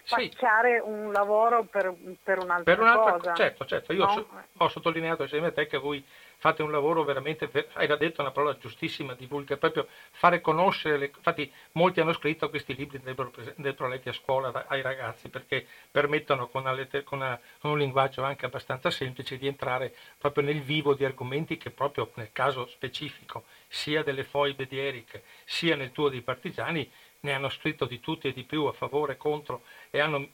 spacciare sì. un lavoro per, per un'altra, per un'altra cosa. Certo, certo, io no? so, ho sottolineato insieme a te che voi fate un lavoro veramente, hai detto una parola giustissima, divulga, proprio fare conoscere, le, infatti molti hanno scritto questi libri dentro letti a scuola ai ragazzi perché permettono con, letter, con, una, con, un linguaggio anche abbastanza semplice di entrare proprio nel vivo di argomenti che proprio nel caso specifico, sia delle foibe di Eric, sia nel tuo dei partigiani, ne hanno scritto di tutti e di più a favore, e contro e hanno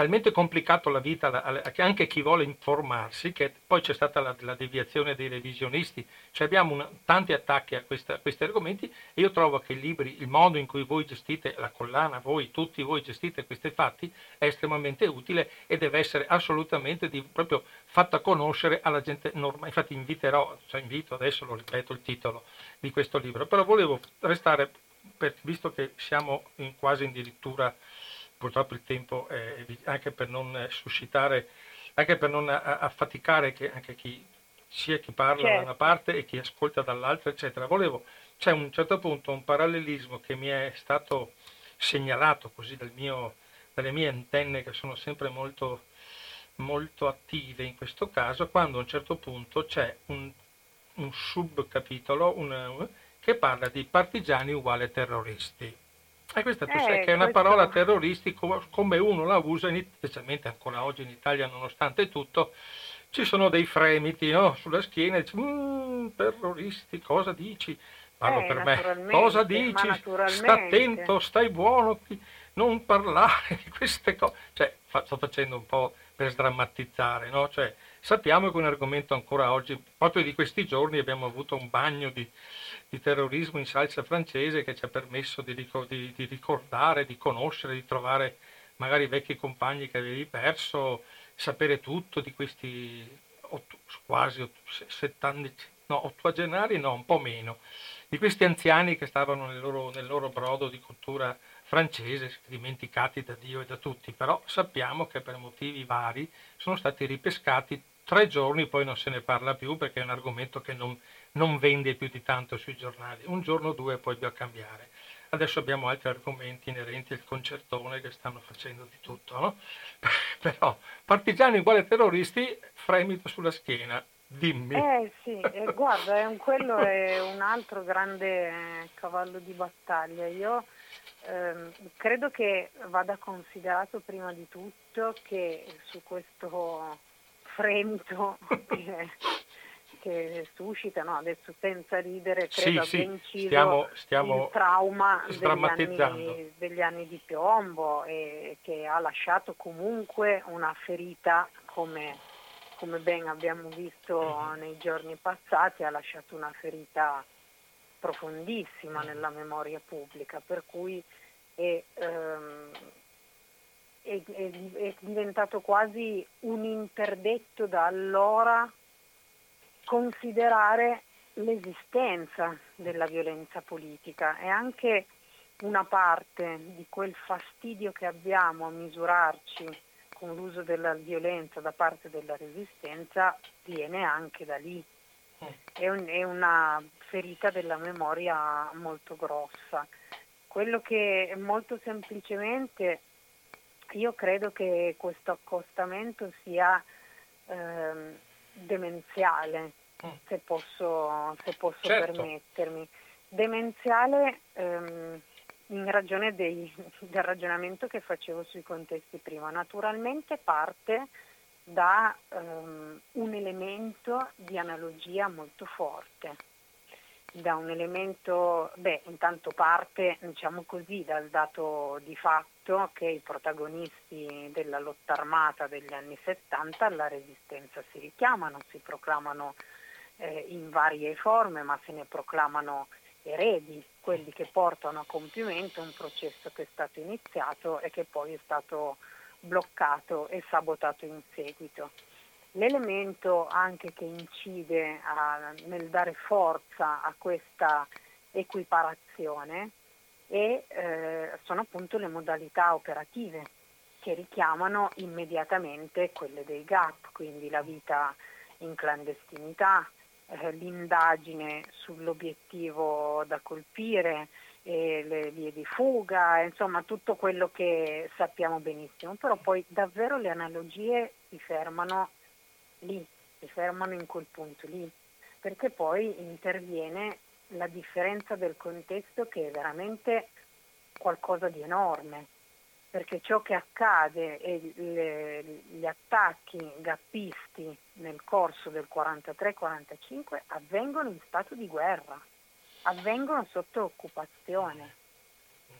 talmente complicato la vita anche chi vuole informarsi che poi c'è stata la, la deviazione dei revisionisti, cioè abbiamo una, tanti attacchi a, questa, a, questi argomenti e io trovo che i libri, il modo in cui voi gestite la collana, voi, tutti voi gestite questi fatti è estremamente utile e deve essere assolutamente di, proprio fatta conoscere alla gente normale. Infatti inviterò, cioè invito, adesso lo ripeto il titolo di questo libro, però volevo restare, per, visto che siamo in, quasi addirittura purtroppo il tempo è anche per non suscitare, anche per non affaticare anche chi, sia chi parla certo. da una parte e chi ascolta dall'altra, eccetera. Volevo, c'è un certo punto un parallelismo che mi è stato segnalato così dal mio, dalle mie antenne che sono sempre molto, molto attive in questo caso, quando a un certo punto c'è un, un subcapitolo una, che parla di partigiani uguale terroristi. E questa tu eh, sai che è una questo... parola terroristica, come uno la usa, in, specialmente ancora oggi in Italia, nonostante tutto, ci sono dei fremiti no? sulla schiena e dici, mm, terroristi, cosa dici? Parlo eh, per me, cosa dici? Sta attento, stai buono, non parlare di queste cose. Cioè, fa, sto facendo un po' per sdrammatizzare, no? Cioè, sappiamo che un argomento ancora oggi, proprio di questi giorni abbiamo avuto un bagno di di terrorismo in salsa francese che ci ha permesso di, di, di ricordare, di conoscere, di trovare magari vecchi compagni che avevi perso, sapere tutto di questi otto, quasi 70, no, ottuagenari, no, un po' meno, di questi anziani che stavano nel loro, nel loro brodo di cultura francese, dimenticati da Dio e da tutti, però sappiamo che per motivi vari sono stati ripescati tre giorni, poi non se ne parla più perché è un argomento che non, non vende più di tanto sui giornali, un giorno o due poi bisogna cambiare. Adesso abbiamo altri argomenti inerenti al concertone che stanno facendo di tutto, no? Però partigiani uguali terroristi, fremito sulla schiena, dimmi. Eh sì, eh, guarda, è quello è un altro grande eh, cavallo di battaglia. Io ehm, credo che vada considerato prima di tutto che su questo fremito che suscitano, adesso senza ridere, credo sì, abbia inciso stiamo, stiamo il trauma degli anni, degli anni, di piombo e che ha lasciato comunque una ferita come, come ben abbiamo visto mm-hmm. nei giorni passati, ha lasciato una ferita profondissima nella memoria pubblica, per cui è, ehm, è, è, è diventato quasi un interdetto da allora considerare l'esistenza della violenza politica e anche una parte di quel fastidio che abbiamo a misurarci con l'uso della violenza da parte della resistenza viene anche da lì. È, un, è una ferita della memoria molto grossa. Quello che molto semplicemente io credo che questo accostamento sia eh, demenziale, se posso, se posso certo. permettermi. Demenziale ehm, in ragione dei, del ragionamento che facevo sui contesti prima. Naturalmente parte da um, un elemento di analogia molto forte, da un elemento, beh, intanto parte, diciamo così, dal dato di fatto che i protagonisti della lotta armata degli anni 70 alla resistenza si richiamano, si proclamano eh, in varie forme, ma se ne proclamano eredi, quelli che portano a compimento un processo che è stato iniziato e che poi è stato bloccato e sabotato in seguito. L'elemento anche che incide a, nel dare forza a questa equiparazione è, eh, sono appunto le modalità operative che richiamano immediatamente quelle dei GAP, quindi la vita in clandestinità, eh, l'indagine sull'obiettivo da colpire, le vie di fuga, insomma tutto quello che sappiamo benissimo, però poi davvero le analogie si fermano lì, si fermano in quel punto lì, perché poi interviene la differenza del contesto che è veramente qualcosa di enorme, perché ciò che accade e le, gli attacchi gappisti nel corso del 43-45 avvengono in stato di guerra, avvengono sotto occupazione.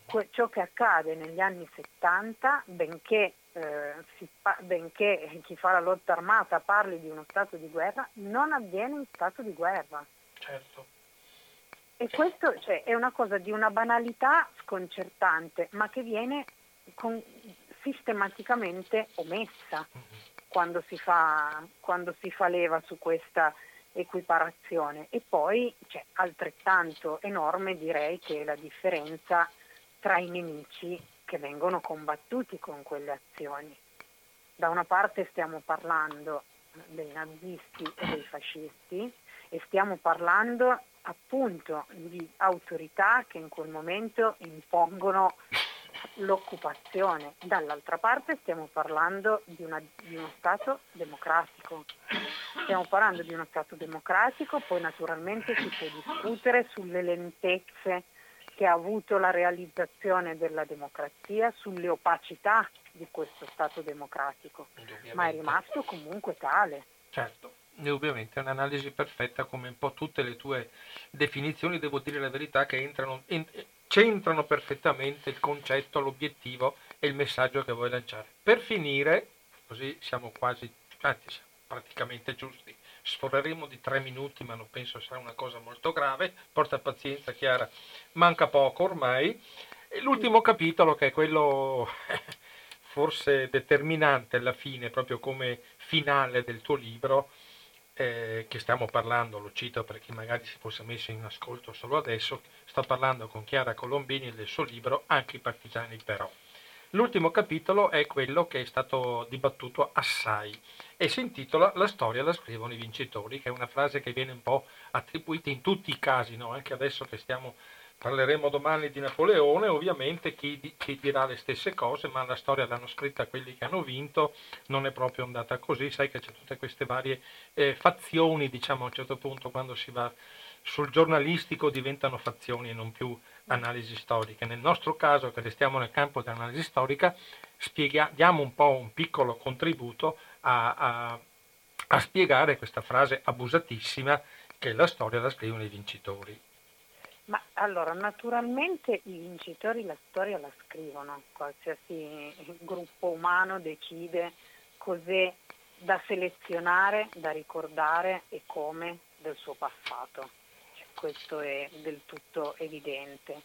Que- ciò che accade negli anni 70, benché eh, fa, benché chi fa la lotta armata parli di uno stato di guerra, non avviene in stato di guerra. Certo. E questo cioè, è una cosa di una banalità sconcertante, ma che viene con, sistematicamente omessa quando si, fa, quando si fa leva su questa equiparazione. E poi cioè, altrettanto enorme direi che la differenza tra i nemici che vengono combattuti con quelle azioni. Da una parte stiamo parlando dei nazisti e dei fascisti e stiamo parlando appunto di autorità che in quel momento impongono l'occupazione. Dall'altra parte stiamo parlando di, una, di, uno Stato democratico. Stiamo parlando di uno Stato democratico, poi naturalmente si può discutere sulle lentezze che ha avuto la realizzazione della democrazia, sulle opacità di questo Stato democratico, ma è rimasto comunque tale. Certo, indubbiamente è un'analisi perfetta come un po' tutte le tue definizioni, devo dire la verità, che entrano, in, centrano perfettamente il concetto, l'obiettivo e il messaggio che vuoi lanciare. Per finire, così siamo quasi, anzi siamo praticamente giusti, sforeremo di tre minuti, ma non penso sarà una cosa molto grave. Porta pazienza, Chiara, manca poco ormai. E l'ultimo capitolo, che è quello forse determinante alla fine, proprio come finale del tuo libro, eh, che stiamo parlando, lo cito per chi magari si fosse messo in ascolto solo adesso, sto parlando con Chiara Colombini del suo libro Anche i partigiani però. L'ultimo capitolo è quello che è stato dibattuto assai e si intitola La storia la scrivono i vincitori, che è una frase che viene un po' attribuita in tutti i casi, no? anche adesso che stiamo, parleremo domani di Napoleone, ovviamente chi, chi, dirà le stesse cose, ma la storia l'hanno scritta quelli che hanno vinto, non è proprio andata così, sai che c'è tutte queste varie eh, fazioni, diciamo a un certo punto quando si va sul giornalistico diventano fazioni e non più analisi storiche. Nel nostro caso, che restiamo nel campo dell'analisi storica, diamo un po' un piccolo contributo a, a, a spiegare questa frase abusatissima che la storia la scrivono i vincitori. Ma allora, naturalmente i vincitori la storia la scrivono, qualsiasi gruppo umano decide cos'è da selezionare, da ricordare e come del suo passato. Questo è del tutto evidente.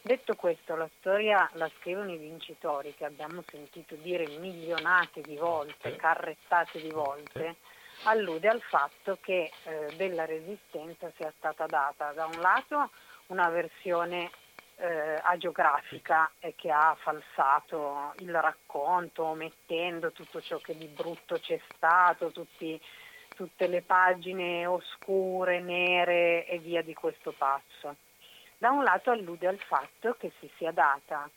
Detto questo, la storia la scrivono i vincitori che abbiamo sentito dire milionate di volte, carrettate di volte, allude al fatto che eh, della resistenza sia stata data da un lato una versione eh, agiografica e che ha falsato il racconto, omettendo tutto ciò che di brutto c'è stato, tutti tutte le pagine oscure, nere e via di questo passo. Da un lato allude al fatto che si sia, data,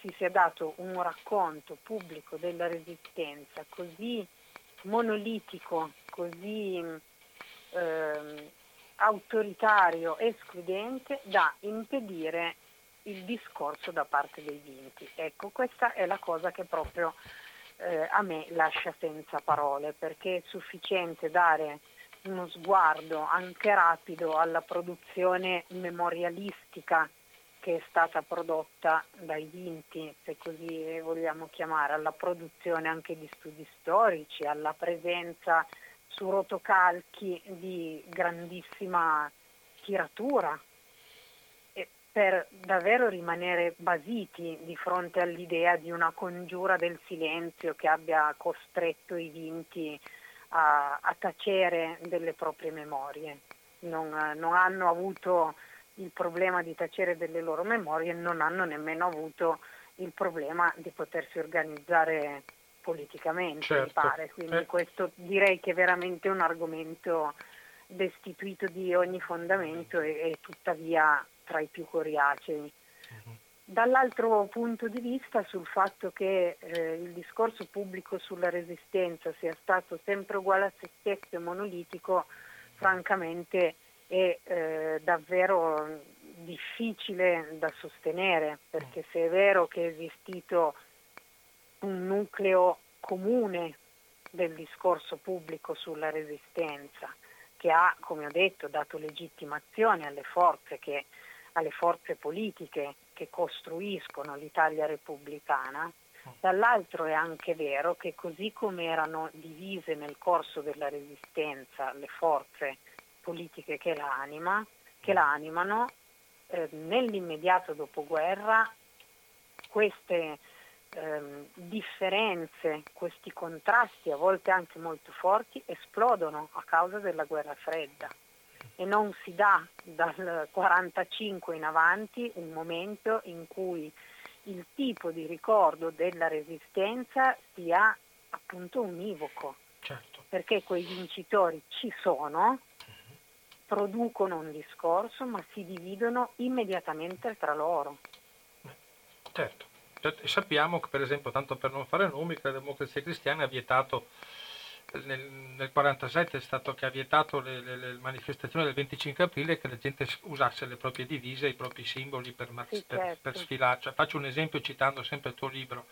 si sia dato un racconto pubblico della resistenza così monolitico, così eh, autoritario, escludente, da impedire il discorso da parte dei vinti. Ecco, questa è la cosa che proprio eh, a me lascia senza parole perché è sufficiente dare uno sguardo anche rapido alla produzione memorialistica che è stata prodotta dai Vinti, se così vogliamo chiamare, alla produzione anche di studi storici, alla presenza su rotocalchi di grandissima tiratura per davvero rimanere basiti di fronte all'idea di una congiura del silenzio che abbia costretto i vinti a, a tacere delle proprie memorie. Non, non, hanno avuto il problema di tacere delle loro memorie, non hanno nemmeno avuto il problema di potersi organizzare politicamente, certo. mi pare. Quindi eh. questo direi che è veramente un argomento destituito di ogni fondamento e, e tuttavia tra i più coriacei. Mhm. Dall'altro punto di vista sul fatto che eh, il discorso pubblico sulla resistenza sia stato sempre uguale a se stesso e monolitico, francamente è eh, davvero difficile da sostenere, perché se è vero che è esistito un nucleo comune del discorso pubblico sulla resistenza, che ha, come ho detto, dato legittimazione alle forze che alle forze politiche che costruiscono l'Italia repubblicana, dall'altro è anche vero che così come erano divise nel corso della resistenza le forze politiche che la, anima, che la animano, eh, nell'immediato dopoguerra queste eh, differenze, questi contrasti a volte anche molto forti esplodono a causa della guerra fredda e non si dà dal 45 in avanti un momento in cui il tipo di ricordo della resistenza sia appunto univoco, certo. perché quei vincitori ci sono, producono un discorso, ma si dividono immediatamente tra loro. Certo. Sappiamo che per esempio, tanto per non fare nomi, che la democrazia cristiana ha vietato nel, nel 47 è stato che ha vietato le, le, le, manifestazioni del 25 aprile che la gente usasse le proprie divise, i propri simboli per, sì, per, certo. per sfilare. Cioè, faccio un esempio citando sempre il tuo libro.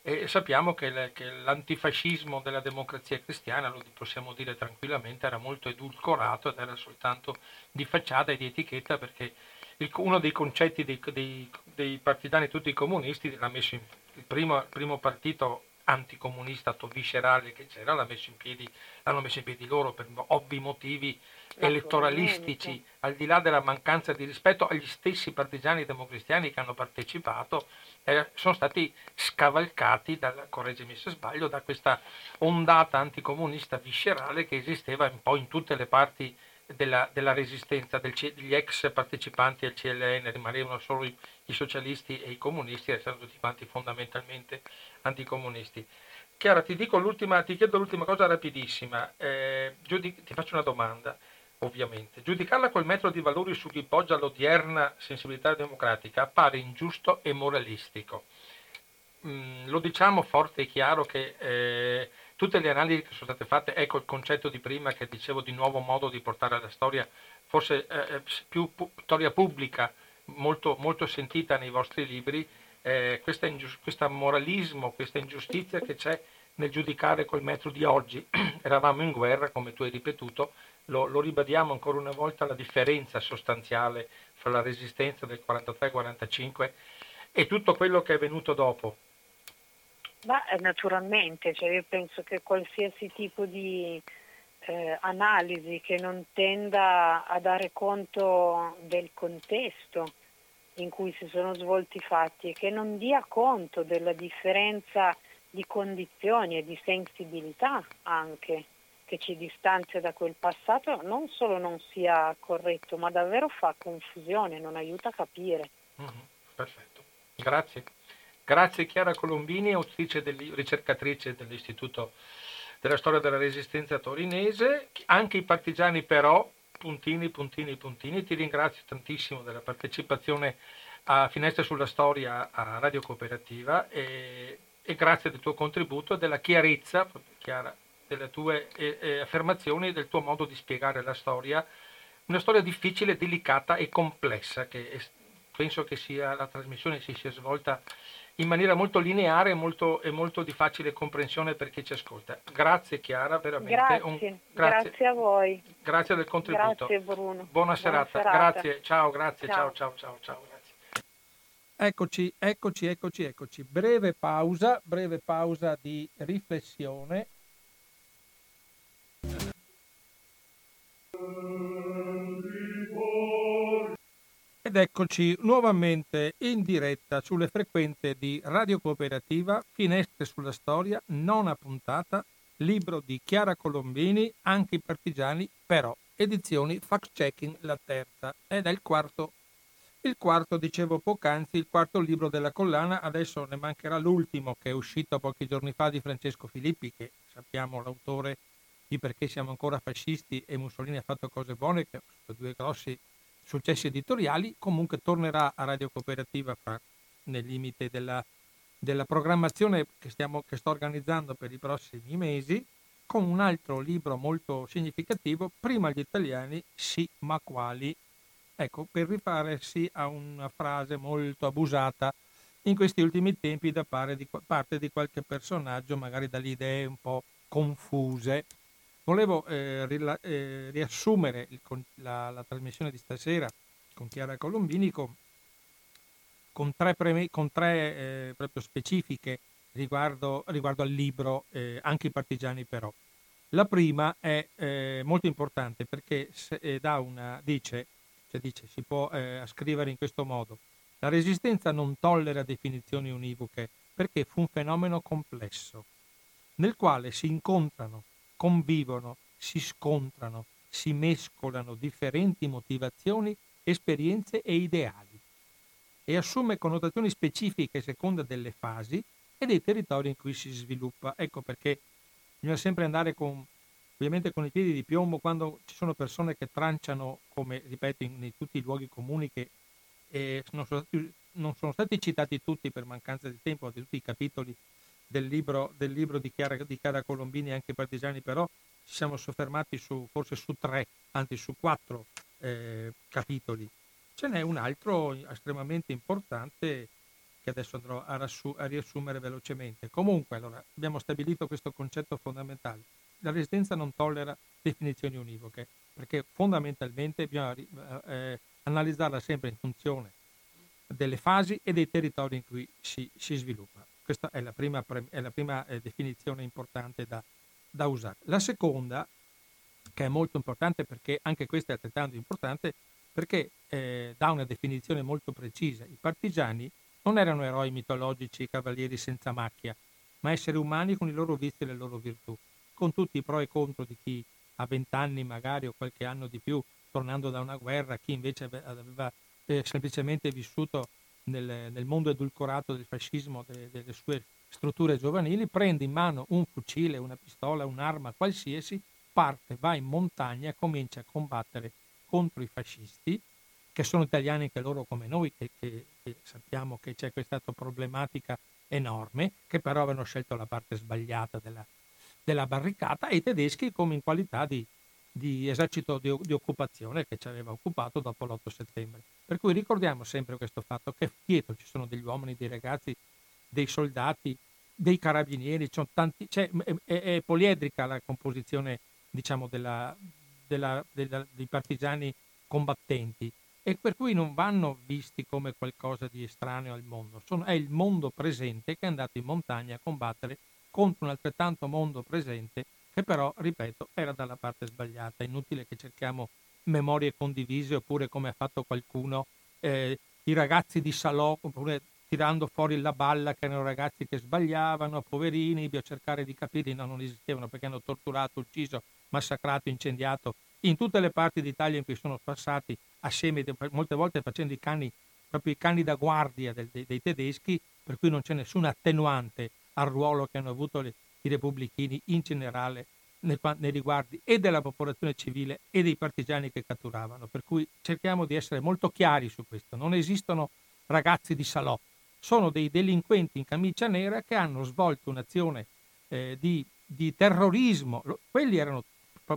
E sappiamo che, le, che, l'antifascismo della democrazia cristiana, lo possiamo dire tranquillamente, era molto edulcorato ed era soltanto di facciata e di etichetta perché il, uno dei concetti dei, dei, dei, partigiani tutti comunisti l'ha messo in, il primo, primo partito anticomunista viscerale che c'era l'ha messo in piedi, l'hanno messo in piedi loro per ovvi motivi elettoralistici, al di là della mancanza di rispetto agli stessi partigiani democristiani che hanno partecipato, eh, sono stati scavalcati, dal, correggimi se sbaglio, da questa ondata anticomunista viscerale che esisteva un po' in tutte le parti della, della resistenza del, degli ex partecipanti al CLN, rimanevano solo i, i socialisti e i comunisti, erano tutti quanti fondamentalmente anticomunisti. Chiara, ti, ti, chiedo l'ultima cosa rapidissima, eh, giudic- ti faccio una domanda, ovviamente. Giudicarla col metro di valori su chi poggia l'odierna sensibilità democratica appare ingiusto e moralistico. Mm, lo diciamo forte e chiaro che eh, tutte le analisi che sono state fatte, ecco il concetto di prima che dicevo di nuovo modo di portare la storia, forse eh, eh più pu- storia pubblica, molto, molto sentita nei vostri libri, eh, questo ingiust- moralismo, questa ingiustizia che c'è nel giudicare col metro di oggi. Eravamo in guerra, come tu hai ripetuto, lo, lo, ribadiamo ancora una volta la differenza sostanziale fra la resistenza del 43-45 e tutto quello che è venuto dopo. Ma eh, naturalmente, cioè io penso che qualsiasi tipo di eh, analisi che non tenda a dare conto del contesto in cui si sono svolti i fatti e che non dia conto della differenza di condizioni e di sensibilità anche che ci distanzia da quel passato, non solo non sia corretto, ma davvero fa confusione, non aiuta a capire. Mm-hmm, perfetto, grazie. Grazie Chiara Colombini, autrice del, ricercatrice dell'Istituto della Storia della Resistenza torinese. Anche i partigiani però, puntini, puntini, puntini, ti ringrazio tantissimo della partecipazione a Finestre sulla Storia a Radio Cooperativa e, e grazie del tuo contributo e della chiarezza, Chiara, delle tue eh, affermazioni e del tuo modo di spiegare la storia. Una storia difficile, delicata e complessa che è penso che sia, la trasmissione si sia svolta in maniera molto lineare e molto, e molto di facile comprensione per chi ci ascolta. Grazie Chiara, veramente. Grazie, un, grazie. grazie a voi. Grazie del contributo. Grazie Bruno. Buona, Buona serata. serata. Grazie, ciao, grazie, ciao, ciao, ciao, ciao. ciao eccoci, eccoci, eccoci, eccoci. Breve pausa, breve pausa di riflessione. Ed eccoci nuovamente in diretta sulle frequenze di Radio Cooperativa, Finestre sulla Storia, nona puntata, libro di Chiara Colombini, anche i partigiani, però, edizioni Fact Checking, la terza, ed è il quarto, il quarto, dicevo poc'anzi, il quarto libro della collana, adesso ne mancherà l'ultimo che è uscito pochi giorni fa di Francesco Filippi, che sappiamo l'autore di Perché siamo ancora fascisti e Mussolini ha fatto cose buone, che sono due grossi successi editoriali, comunque tornerà a Radio Cooperativa fra, nel limite della, della programmazione che, stiamo, che sto organizzando per i prossimi mesi, con un altro libro molto significativo, Prima gli italiani, sì, ma quali? Ecco, per rifarsi a una frase molto abusata in questi ultimi tempi da parte di, parte di qualche personaggio, magari dalle idee un po' confuse, Volevo eh, rila- eh, riassumere il, la, la, trasmissione di stasera con Chiara Colombini con, con tre, preme- con tre eh, proprio specifiche riguardo, riguardo al libro eh, Anche i partigiani però. La prima è eh, molto importante perché se, eh, una, dice, cioè dice, si può scrivere in questo modo. La resistenza non tollera definizioni univoche perché fu un fenomeno complesso, nel quale si incontrano convivono, si scontrano, si mescolano differenti motivazioni, esperienze e ideali e assume connotazioni specifiche a seconda delle fasi e dei territori in cui si sviluppa. Ecco perché bisogna sempre andare con, ovviamente con i piedi di piombo quando ci sono persone che tranciano, come ripeto, in, in tutti i luoghi comuni che eh, non, sono stati, non, sono stati, citati tutti per mancanza di tempo, di tutti i capitoli del libro, del libro di, Chiara, di Chiara Colombini, anche partigiani, però ci siamo soffermati su, forse su tre, anzi su quattro eh, capitoli. Ce n'è un altro estremamente importante che adesso andrò a, rassu- a riassumere velocemente. Comunque, allora, abbiamo stabilito questo concetto fondamentale. La resistenza non tollera definizioni univoche, perché fondamentalmente bisogna eh, analizzarla sempre in funzione delle fasi e dei territori in cui si, si sviluppa. Questa è la prima, è la prima eh, definizione importante da, da usare. La seconda, che è molto importante perché anche questa è altrettanto importante, perché eh, dà una definizione molto precisa. I partigiani non erano eroi mitologici, cavalieri senza macchia, ma esseri umani con i loro vizi e le loro virtù, con tutti i pro e contro di chi a vent'anni magari o qualche anno di più, tornando da una guerra, chi invece aveva eh, semplicemente vissuto nel, nel mondo edulcorato del fascismo, de, delle sue strutture giovanili, prende in mano un fucile, una pistola, un'arma qualsiasi, parte, va in montagna comincia a combattere contro i fascisti, che sono italiani anche loro come noi, che, che, che sappiamo che c'è questa problematica enorme, che però avevano scelto la parte sbagliata della, della barricata, e i tedeschi come in qualità di di esercito di, di, occupazione che ci aveva occupato dopo l'8 settembre. Per cui ricordiamo sempre questo fatto che dietro ci sono degli uomini, dei ragazzi, dei soldati, dei carabinieri, tanti, cioè, è, è, poliedrica la composizione diciamo, della, della, della, dei partigiani combattenti e per cui non vanno visti come qualcosa di estraneo al mondo, sono, è il mondo presente che è andato in montagna a combattere contro un altrettanto mondo presente che però, ripeto, era dalla parte sbagliata. È inutile che cerchiamo memorie condivise oppure come ha fatto qualcuno, eh, i ragazzi di Salò, oppure tirando fuori la balla che erano ragazzi che sbagliavano, poverini, a cercare di capire, no, non esistevano perché hanno torturato, ucciso, massacrato, incendiato in tutte le parti d'Italia in cui sono passati assieme, molte volte facendo i cani, proprio i cani da guardia del, dei, dei, tedeschi, per cui non c'è nessuna attenuante al ruolo che hanno avuto le, repubblichini in generale nei, nei riguardi e della popolazione civile e dei partigiani che catturavano. Per cui cerchiamo di essere molto chiari su questo. Non esistono ragazzi di Salò, sono dei delinquenti in camicia nera che hanno svolto un'azione eh, di, di, terrorismo. Quelli erano,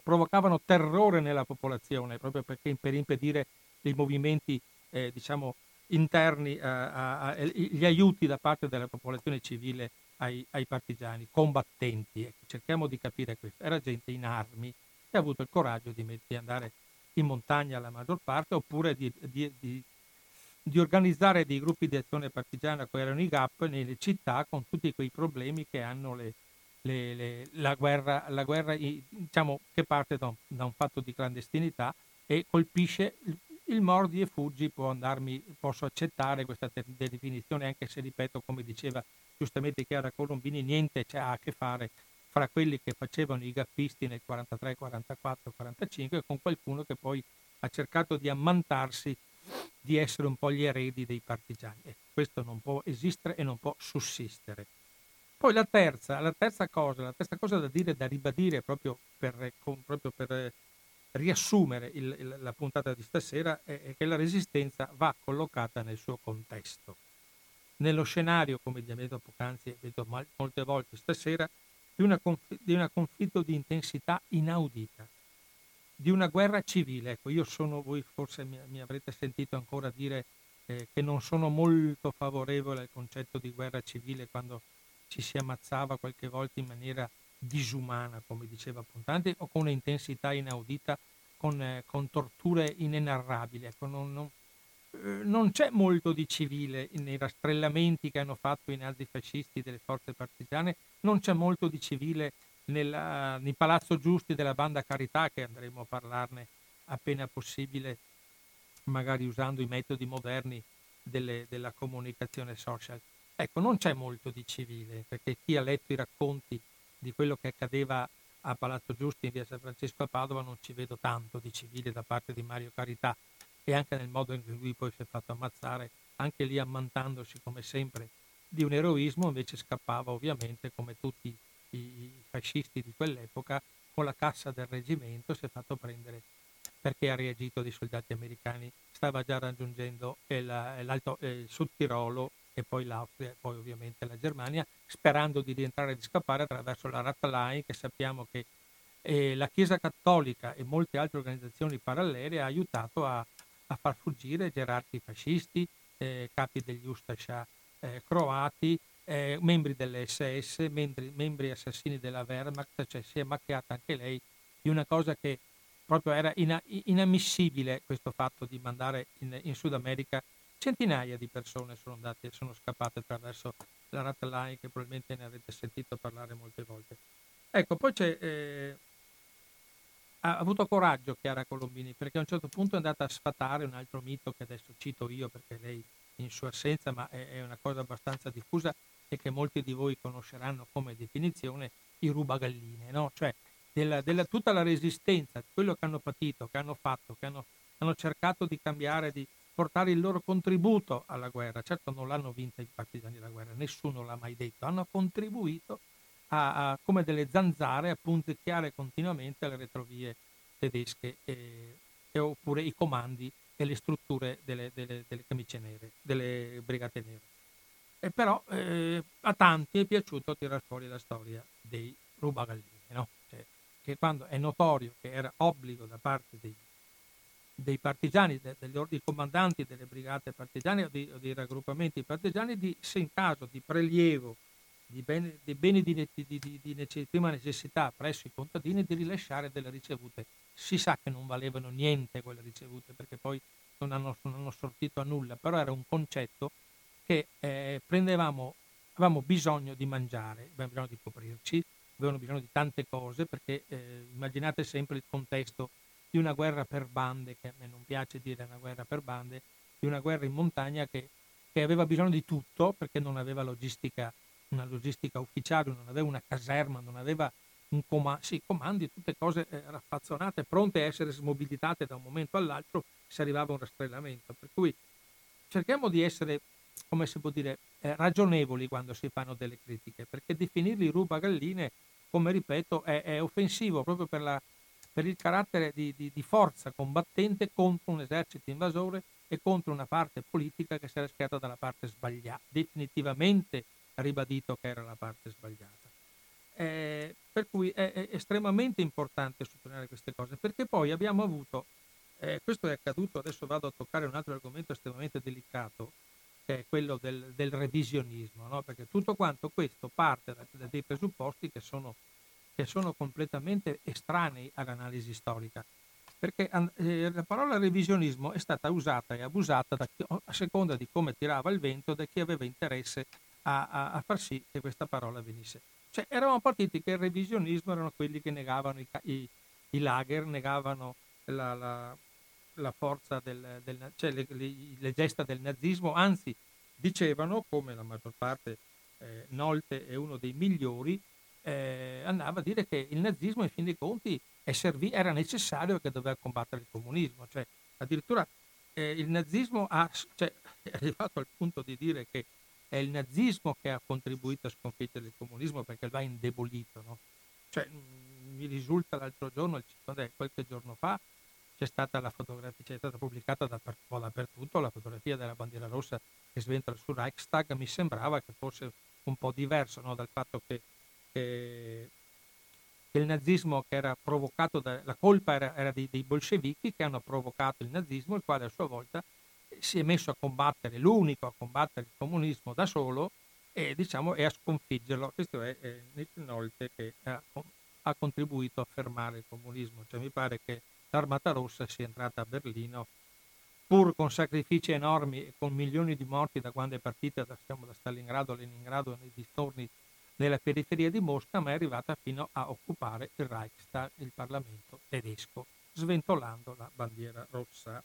provocavano terrore nella popolazione proprio perché per impedire i movimenti eh, diciamo, interni, a, a, gli aiuti da parte della popolazione civile ai, ai partigiani, combattenti. Ecco, cerchiamo di capire questo. Era gente in armi che ha avuto il coraggio di, di andare in montagna la maggior parte oppure di, di, di, di, organizzare dei gruppi di azione partigiana che erano i GAP nelle città con tutti quei problemi che hanno le, le, le, la guerra, la guerra diciamo, che parte da un, da un, fatto di clandestinità e colpisce il, mordi e fuggi può andarmi, posso accettare questa definizione anche se ripeto come diceva giustamente Chiara Colombini niente ha a che fare fra quelli che facevano i gaffisti nel 43, 44, 45 e con qualcuno che poi ha cercato di ammantarsi di essere un po' gli eredi dei partigiani. E questo non può esistere e non può sussistere. Poi la terza, la terza cosa, la terza cosa da dire, da ribadire proprio per, proprio per riassumere il, il, la puntata di stasera è, è che la resistenza va collocata nel suo contesto. Nello scenario, come abbiamo detto poc'anzi e detto molte volte stasera, di, una conf- un conflitto di intensità inaudita, di una guerra civile. Ecco, io sono, voi forse mi, mi avrete sentito ancora dire eh, che non sono molto favorevole al concetto di guerra civile quando ci si ammazzava qualche volta in maniera disumana, come diceva Pontanti, o con un'intensità inaudita, con, eh, con torture inenarrabili. Ecco, non, non, eh, non c'è molto di civile nei rastrellamenti che hanno fatto i nazifascisti delle forze partigiane, non c'è molto di civile nella, nel Palazzo Giusti della banda Carità, che andremo a parlarne appena possibile, magari usando i metodi moderni delle, della comunicazione social. Ecco, non c'è molto di civile, perché chi ha letto i racconti di quello che accadeva a Palazzo Giusti in via San Francesco a Padova non ci vedo tanto di civile da parte di Mario Carità e anche nel modo in cui lui poi si è fatto ammazzare, anche lì ammantandosi come sempre di un eroismo, invece scappava ovviamente come tutti i fascisti di quell'epoca con la cassa del reggimento, si è fatto prendere perché ha reagito dei soldati americani, stava già raggiungendo il, il Sud Tirolo e poi l'Austria e poi ovviamente la Germania, sperando di rientrare e di scappare attraverso la Rattlein che sappiamo che eh, la Chiesa Cattolica e molte altre organizzazioni parallele ha aiutato a, a far fuggire gerarchi fascisti, eh, capi degli Ustascia eh, croati, eh, membri dell'SS, membri, membri, assassini della Wehrmacht, cioè si è macchiata anche lei di una cosa che proprio era ina, inammissibile questo fatto di mandare in, in, Sud America centinaia di persone sono andate sono scappate attraverso la Rat Line che probabilmente ne avete sentito parlare molte volte. Ecco, poi c'è eh, ha avuto coraggio Chiara Colombini perché a un certo punto è andata a sfatare un altro mito che adesso cito io perché lei in sua assenza, ma è, è una cosa abbastanza diffusa e che molti di voi conosceranno come definizione, i rubagalline, no? cioè della, della, tutta la resistenza, quello che hanno patito, che hanno fatto, che hanno, hanno cercato di cambiare, di portare il loro contributo alla guerra. Certo non l'hanno vinta i partigiani della guerra, nessuno l'ha mai detto, hanno contribuito a, a, come delle zanzare a punzecchiare continuamente le retrovie tedesche e, e oppure i comandi e le strutture delle, delle, delle camicie nere, delle brigate nere. E però eh, a tanti è piaciuto tirar fuori la storia dei rubagalline, no? cioè, che quando è notorio che era obbligo da parte dei, dei partigiani, de, degli, dei comandanti delle brigate partigiane o dei, o dei raggruppamenti partigiani, di, se in caso di prelievo di beni, di, beni di, di, di, prima necessità presso i contadini di rilasciare delle ricevute. Si sa che non valevano niente quelle ricevute perché poi non hanno, non hanno sortito a nulla, però era un concetto che eh, prendevamo, avevamo bisogno di mangiare, avevamo bisogno di coprirci, avevamo bisogno di tante cose perché eh, immaginate sempre il contesto di una guerra per bande, che a me non piace dire una guerra per bande, di una guerra in montagna che, che aveva bisogno di tutto perché non aveva logistica una logistica ufficiale, non aveva una caserma, non aveva un comando, sì, comandi, tutte cose eh, raffazzonate, pronte a essere smobilitate da un momento all'altro se arrivava un rastrellamento. Per cui cerchiamo di essere, come si può dire, eh, ragionevoli quando si fanno delle critiche, perché definirli rubagalline, come ripeto, è, è offensivo proprio per, la, per il carattere di, di, di, forza combattente contro un esercito invasore e contro una parte politica che si era schierata dalla parte sbagliata, definitivamente ribadito che era la parte sbagliata. Eh, per cui è, è, estremamente importante sottolineare queste cose, perché poi abbiamo avuto Eh, questo è accaduto, adesso vado a toccare un altro argomento estremamente delicato, che è quello del, del revisionismo, no? perché tutto quanto questo parte da, da dei presupposti che sono, che sono, completamente estranei all'analisi storica. Perché eh, la parola revisionismo è stata usata e abusata da, a seconda di come tirava il vento da chi aveva interesse a, a, a far sì che questa parola venisse. Cioè, eravamo partiti che il revisionismo erano quelli che negavano i, i, i lager, negavano la, la, la forza del, del cioè le, le, le, gesta del nazismo, anzi dicevano, come la maggior parte, eh, Nolte è uno dei migliori, eh, andava a dire che il nazismo in fin dei conti servi- era necessario perché doveva combattere il comunismo, cioè addirittura eh, il nazismo ha, cioè, è arrivato al punto di dire che è il nazismo che ha contribuito a sconfiggere il comunismo perché ha indebolito. No? Cioè, mi risulta l'altro giorno, qualche giorno fa, c'è stata la fotografia, c'è stata pubblicata da un po' dappertutto la fotografia della bandiera rossa che sventola sul Reichstag, mi sembrava che fosse un po' diverso no? dal fatto che, che, il nazismo che era provocato, da, la colpa era, era dei, dei, bolscevichi che hanno provocato il nazismo, il quale a sua volta si è messo a combattere, l'unico a combattere il comunismo da solo e, diciamo, e a sconfiggerlo. Questo è, è Nolte che ha, ha contribuito a fermare il comunismo. Cioè, mi pare che l'Armata Rossa sia entrata a Berlino pur con sacrifici enormi e con milioni di morti da quando è partita da, da Stalingrado a Leningrado nei distorni nella periferia di Mosca, ma è arrivata fino a occupare il Reichstag, il Parlamento tedesco, sventolando la bandiera rossa.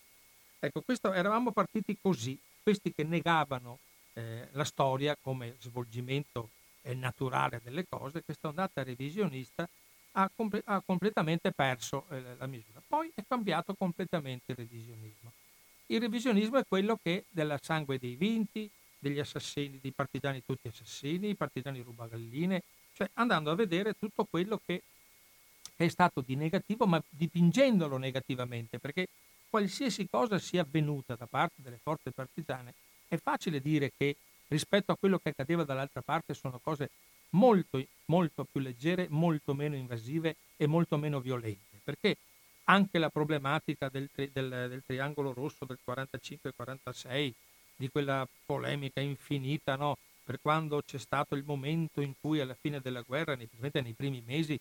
Ecco, questo, eravamo partiti così, questi che negavano eh, la storia come svolgimento eh, naturale delle cose, questa ondata revisionista ha, comple- ha completamente perso eh, la misura. Poi è cambiato completamente il revisionismo. Il revisionismo è quello che della sangue dei vinti, degli assassini, dei partigiani tutti assassini, i partigiani rubagalline, cioè andando a vedere tutto quello che è stato di negativo, ma dipingendolo negativamente, perché qualsiasi cosa sia avvenuta da parte delle forze partigiane, è facile dire che rispetto a quello che accadeva dall'altra parte sono cose molto, molto più leggere, molto meno invasive e molto meno violente, perché anche la problematica del, del, del triangolo rosso del 45-46, di quella polemica infinita, no? per quando c'è stato il momento in cui alla fine della guerra, nei, nei primi mesi,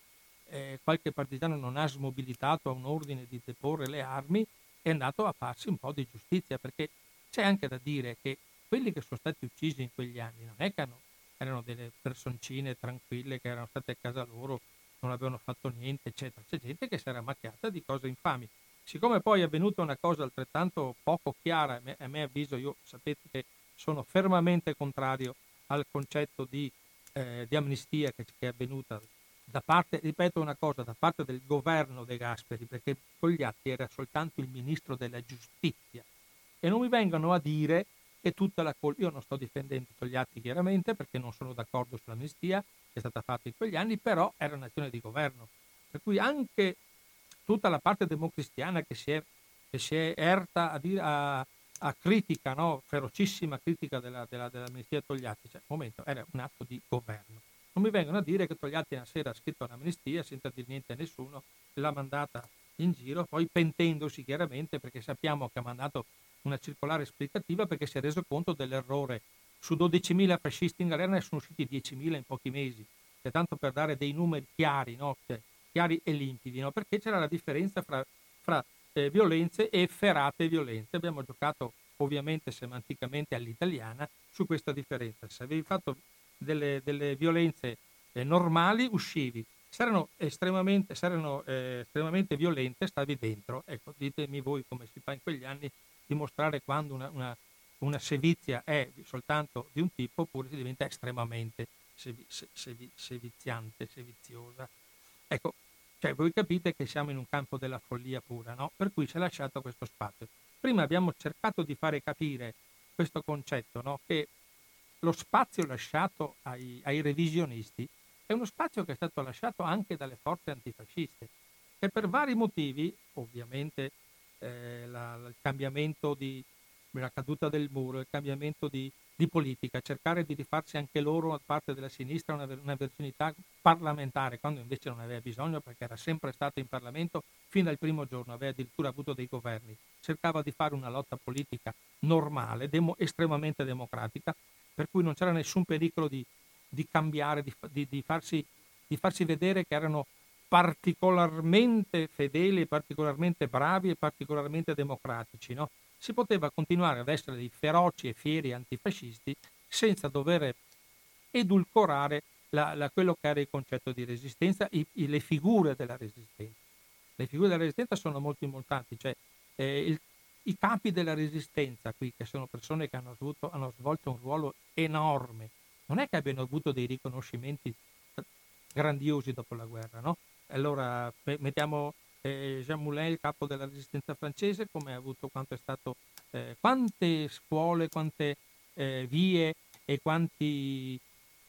eh, qualche partigiano non ha smobilitato a un ordine di deporre le armi, è andato a farsi un po' di giustizia, perché c'è anche da dire che quelli che sono stati uccisi in quegli anni non è che hanno erano delle personcine tranquille che erano state a casa loro, non avevano fatto niente, eccetera. C'è gente che si era macchiata di cose infami. Siccome poi è avvenuta una cosa altrettanto poco chiara, a me avviso, io sapete che sono fermamente contrario al concetto di, eh, di amnistia che, che, è avvenuta da parte, ripeto una cosa, da parte del governo De Gasperi, perché Togliatti era soltanto il ministro della giustizia. E non mi vengano a dire e tutta la colpa. Io non sto difendendo Togliatti chiaramente perché non sono d'accordo sull'amnistia che è stata fatta in quegli anni, però era un'azione di governo. Per cui anche tutta la parte democristiana che si è, che si è erta a, a, a critica, no? ferocissima critica della, della, dell'amnistia Togliatti, cioè, momento, era un atto di governo. Non mi vengono a dire che Togliatti una sera ha scritto un'amnistia senza dire niente a nessuno, l'ha mandata in giro, poi pentendosi chiaramente perché sappiamo che ha mandato una circolare esplicativa perché si è reso conto dell'errore. Su 12.000 fascisti in galera ne sono usciti 10.000 in pochi mesi, cioè, tanto per dare dei numeri chiari, no? cioè, chiari e limpidi, no? perché c'era la differenza fra, fra eh, violenze e efferate violenze. Abbiamo giocato ovviamente semanticamente all'italiana su questa differenza. Se avevi fatto delle, delle violenze eh, normali uscivi, se erano estremamente, se eh, estremamente violente stavi dentro. Ecco, ditemi voi come si fa in quegli anni dimostrare quando una, una, una, sevizia è soltanto di un tipo oppure si diventa estremamente sevi, sevi, seviziante, seviziosa. Ecco, cioè voi capite che siamo in un campo della follia pura, no? Per cui si è lasciato questo spazio. Prima abbiamo cercato di fare capire questo concetto, no? Che lo spazio lasciato ai, ai revisionisti è uno spazio che è stato lasciato anche dalle forze antifasciste, che per vari motivi, ovviamente eh, la, il cambiamento di la caduta del muro, il cambiamento di, di politica, cercare di rifarsi anche loro da parte della sinistra una, una virginità parlamentare, quando invece non aveva bisogno perché era sempre stato in Parlamento fin dal primo giorno, aveva addirittura avuto dei governi, cercava di fare una lotta politica normale, demo, estremamente democratica, per cui non c'era nessun pericolo di, di cambiare, di, di, di, farsi, di farsi vedere che erano particolarmente fedeli, particolarmente bravi e particolarmente democratici. No? Si poteva continuare ad essere dei feroci e fieri antifascisti senza dover edulcorare la, la, quello che era il concetto di resistenza, i, i, le figure della resistenza. Le figure della resistenza sono molto importanti, cioè eh, il, i capi della resistenza qui, che sono persone che hanno, avuto, hanno svolto un ruolo enorme, non è che abbiano avuto dei riconoscimenti grandiosi dopo la guerra, no? Allora mettiamo eh, Jean Moulin, il capo della resistenza francese, come ha avuto quanto è stato, eh, quante scuole, quante eh, vie e quanti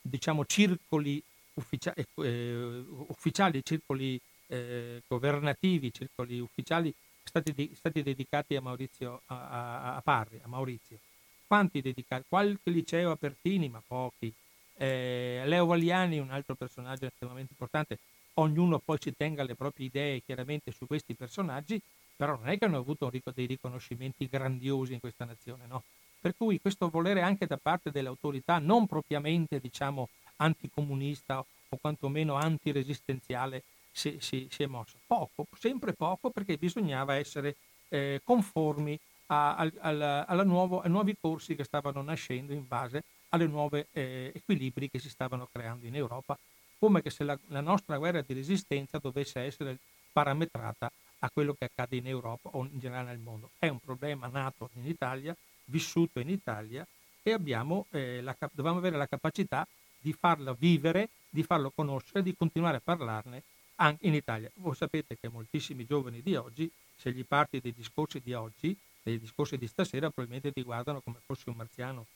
diciamo circoli ufficiali, eh, ufficiali circoli eh, governativi, circoli ufficiali stati, de- stati dedicati a Maurizio a, a, a Parri, a Maurizio. Quanti dedicati? Qualche liceo a Pertini, ma pochi. Eh, Leo Valiani, un altro personaggio estremamente importante, ognuno poi si tenga le proprie idee chiaramente su questi personaggi, però non è che hanno avuto dei riconoscimenti grandiosi in questa nazione, no? Per cui questo volere anche da parte delle autorità non propriamente, diciamo, anticomunista o quantomeno antiresistenziale si, si, si è mosso. Poco, sempre poco, perché bisognava essere eh, conformi a, a, a, alla nuovo, ai nuovi corsi che stavano nascendo in base alle nuove eh, equilibri che si stavano creando in Europa, come se la, la nostra guerra di resistenza dovesse essere parametrata a quello che accade in Europa o in generale nel mondo. È un problema nato in Italia, vissuto in Italia e abbiamo, eh, la, dobbiamo avere la capacità di farlo vivere, di farlo conoscere, di continuare a parlarne anche in Italia. Voi sapete che moltissimi giovani di oggi, se gli parti dei discorsi di oggi, dei discorsi di stasera, probabilmente ti guardano come fosse un marziano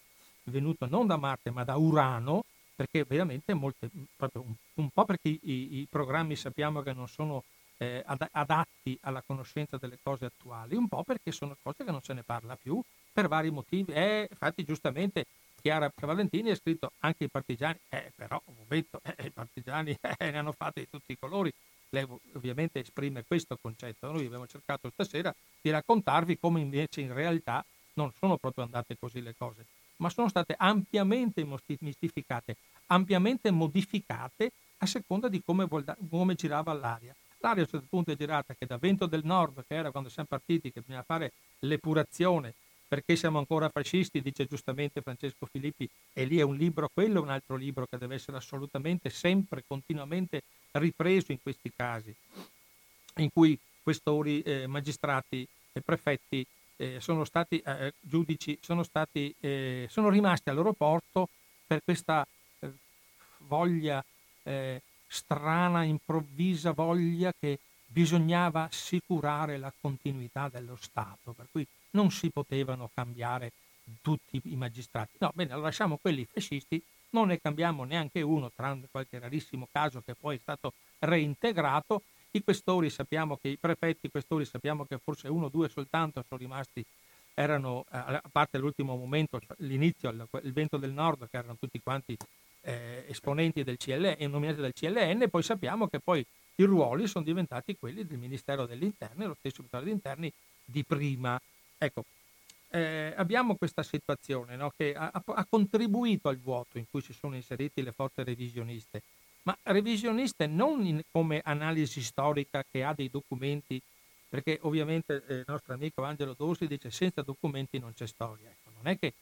venuto non da Marte ma da Urano, perché veramente molte, un po' perché i, i, programmi sappiamo che non sono eh, adatti alla conoscenza delle cose attuali, un po' perché sono cose che non se ne parla più per vari motivi. Eh, infatti giustamente Chiara Valentini ha scritto anche i partigiani, eh, però un momento, eh, i partigiani eh, ne hanno fatti di tutti i colori. Lei ovviamente esprime questo concetto. Noi abbiamo cercato stasera di raccontarvi come invece in realtà non sono proprio andate così le cose, ma sono state ampiamente mistificate, ampiamente modificate a seconda di come, come girava l'aria. L'aria a un certo punto è girata che da vento del nord, che era quando siamo partiti, che bisognava fare l'epurazione perché siamo ancora fascisti, dice giustamente Francesco Filippi, e lì è un libro, quello è un altro libro che deve essere assolutamente sempre, continuamente ripreso in questi casi, in cui questori, eh, magistrati e prefetti eh, sono stati eh, giudici, sono, stati, eh, sono rimasti al loro porto per questa voglia eh, strana, improvvisa voglia che bisognava assicurare la continuità dello Stato, per cui non si potevano cambiare tutti i magistrati. No, bene, lasciamo quelli fascisti, non ne cambiamo neanche uno, tranne qualche rarissimo caso che poi è stato reintegrato. I questori sappiamo che, i prefetti questori sappiamo che forse uno o due soltanto sono rimasti, erano, eh, a parte l'ultimo momento, l'inizio, il vento del nord, che erano tutti quanti eh, esponenti del CLN e nominati dal CLN, poi sappiamo che poi i ruoli sono diventati quelli del Ministero degli Interni, lo stesso Ministero degli Interni di prima. Ecco, eh, abbiamo questa situazione no, che ha, ha, contribuito al vuoto in cui si sono inserite le forze revisioniste, ma revisioniste non in, come analisi storica che ha dei documenti, perché ovviamente eh, il nostro amico Angelo Dosi dice senza documenti non c'è storia. Ecco, non è che,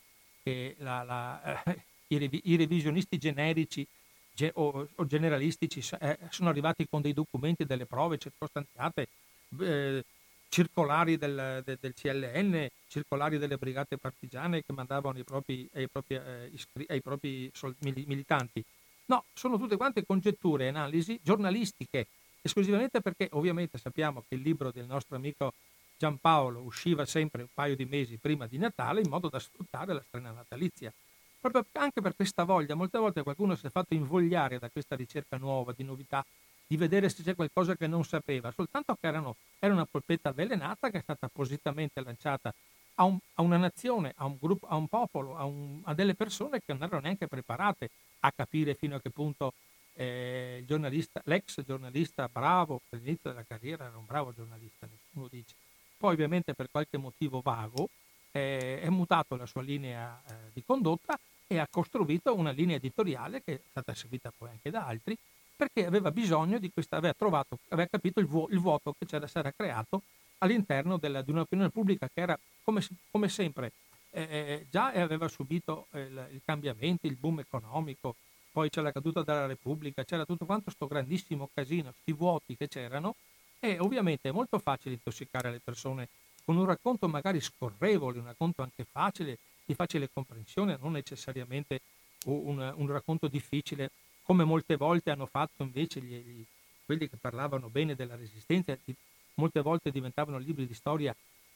che la, la, eh, i, revi, i, revisionisti generici ge, o, o, generalistici eh, sono arrivati con dei documenti, delle prove circostanziate eh, circolari del, del, del, CLN, circolari delle brigate partigiane che mandavano ai propri, ai propri, eh, iscri- ai propri sol- militanti. No, sono tutte quante congetture e analisi giornalistiche, esclusivamente perché ovviamente sappiamo che il libro del nostro amico Giampaolo usciva sempre un paio di mesi prima di Natale in modo da sfruttare la strena natalizia. Proprio anche per questa voglia, molte volte qualcuno si è fatto invogliare da questa ricerca nuova, di novità, di vedere se c'è qualcosa che non sapeva, soltanto che erano, era una polpetta avvelenata che è stata appositamente lanciata a, un, a, una nazione, a un gruppo, a un popolo, a, un, a, delle persone che non erano neanche preparate a capire fino a che punto eh, giornalista, l'ex giornalista bravo all'inizio della carriera era un bravo giornalista, nessuno dice. Poi ovviamente per qualche motivo vago eh, è mutato la sua linea eh, di condotta e ha costruito una linea editoriale che è stata seguita poi anche da altri perché aveva bisogno di questa, aveva trovato, aveva capito il, vuoto, il vuoto che c'era, si era creato all'interno della, di un'opinione pubblica che era come, come sempre eh, eh già aveva subito eh, il, i cambiamenti, il boom economico, poi c'è la caduta della Repubblica, c'era tutto quanto questo grandissimo casino, questi vuoti che c'erano e ovviamente è molto facile intossicare le persone con un racconto magari scorrevole, un racconto anche facile, di facile comprensione, non necessariamente un, un racconto difficile, come molte volte hanno fatto invece gli, gli, quelli che parlavano bene della resistenza, di, molte volte diventavano libri di storia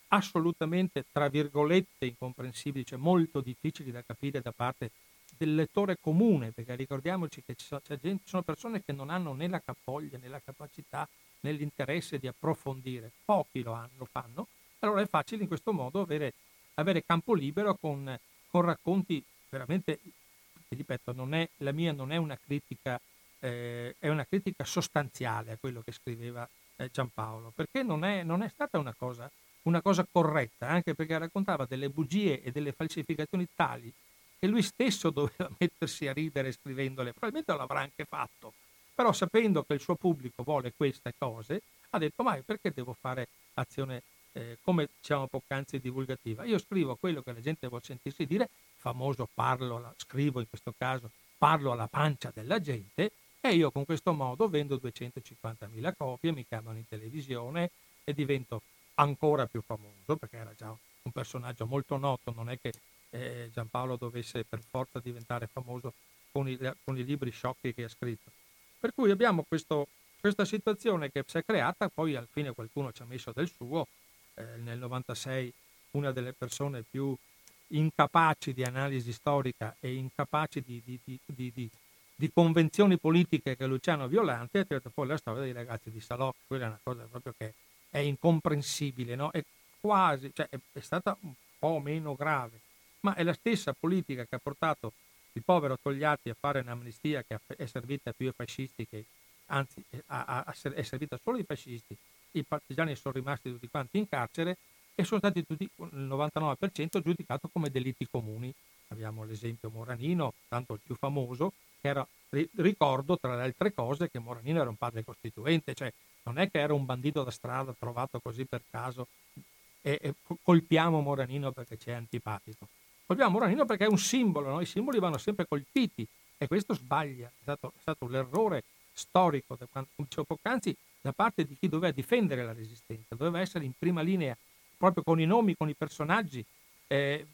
assolutamente, tra virgolette, incomprensibili, cioè molto difficili da capire da parte del lettore comune, perché ricordiamoci che ci sono, gente, ci sono persone che non hanno né la voglia né la capacità né l'interesse di approfondire, pochi lo, hanno, lo fanno, allora è facile in questo modo avere avere campo libero con, con racconti veramente, ripeto, è, la mia non è una critica, eh, è una critica sostanziale a quello che scriveva eh, Giampaolo, perché non è, non è stata una cosa, una cosa corretta, anche perché raccontava delle bugie e delle falsificazioni tali che lui stesso doveva mettersi a ridere scrivendole, probabilmente l'avrà anche fatto, però sapendo che il suo pubblico vuole queste cose, ha detto ma perché devo fare azione eh, come diciamo poc'anzi divulgativa. Io scrivo quello che la gente vuole sentirsi dire, famoso parlo, scrivo in questo caso, parlo alla pancia della gente e io con questo modo vendo 250.000 copie, mi chiamano in televisione e divento ancora più famoso perché era già un personaggio molto noto, non è che eh, Giampaolo dovesse per forza diventare famoso con i, con i libri sciocchi che ha scritto. Per cui abbiamo questo, questa situazione che si è creata, poi alla fine qualcuno ci ha messo del suo, nel 96 una delle persone più incapaci di analisi storica e incapaci di, di, di, di convenzioni politiche che Luciano Violante ha tirato fuori la storia dei ragazzi di Salò, quella è una cosa proprio che è incomprensibile, no? è quasi, cioè è, è stata un po' meno grave, ma è la stessa politica che ha portato il povero Togliatti a fare un'amnistia che è servita più ai fascisti che, anzi è servita solo ai fascisti i partigiani sono rimasti tutti quanti in carcere e sono stati tutti, il 99% giudicato come delitti comuni. Abbiamo l'esempio Moranino, tanto il più famoso, che era, ricordo tra le altre cose che Moranino era un padre costituente, cioè non è che era un bandito da strada trovato così per caso e, e colpiamo Moranino perché ci è antipatico. Colpiamo Moranino perché è un simbolo, no? i simboli vanno sempre colpiti e questo sbaglia, è stato, è stato l'errore storico, come dicevo poc'anzi, da parte di chi doveva difendere la resistenza, doveva essere in prima linea proprio con i nomi, con i personaggi, eh,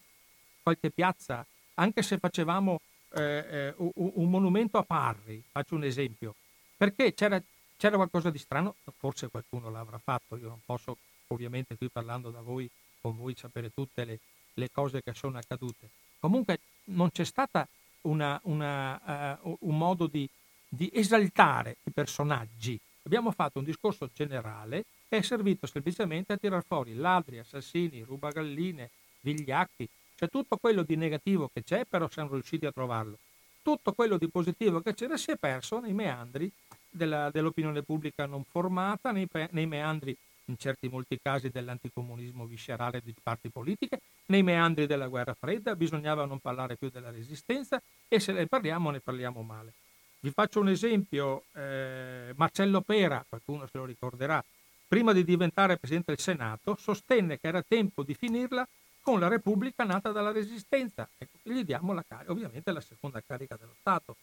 qualche piazza, anche se facevamo eh, eh un, un, monumento a Parri, faccio un esempio, perché c'era, c'era, qualcosa di strano, forse qualcuno l'avrà fatto, io non posso ovviamente qui parlando da voi, con voi sapere tutte le, le cose che sono accadute. Comunque non c'è stato uh, un modo di, di esaltare i personaggi, Abbiamo fatto un discorso generale che è servito semplicemente a tirar fuori ladri, assassini, rubagalline, vigliacchi, cioè tutto quello di negativo che c'è, però siamo riusciti a trovarlo. Tutto quello di positivo che c'era si è perso nei meandri della, dell'opinione pubblica non formata, nei, nei meandri in certi molti casi dell'anticomunismo viscerale di parti politiche, nei meandri della guerra fredda, bisognava non parlare più della resistenza e se ne parliamo ne parliamo male. Vi faccio un esempio, eh, Marcello Pera, qualcuno se lo ricorderà, prima di diventare Presidente del Senato, sostenne che era tempo di finirla con la Repubblica nata dalla Resistenza. Ecco, gli diamo la, ovviamente la seconda carica dello Stato.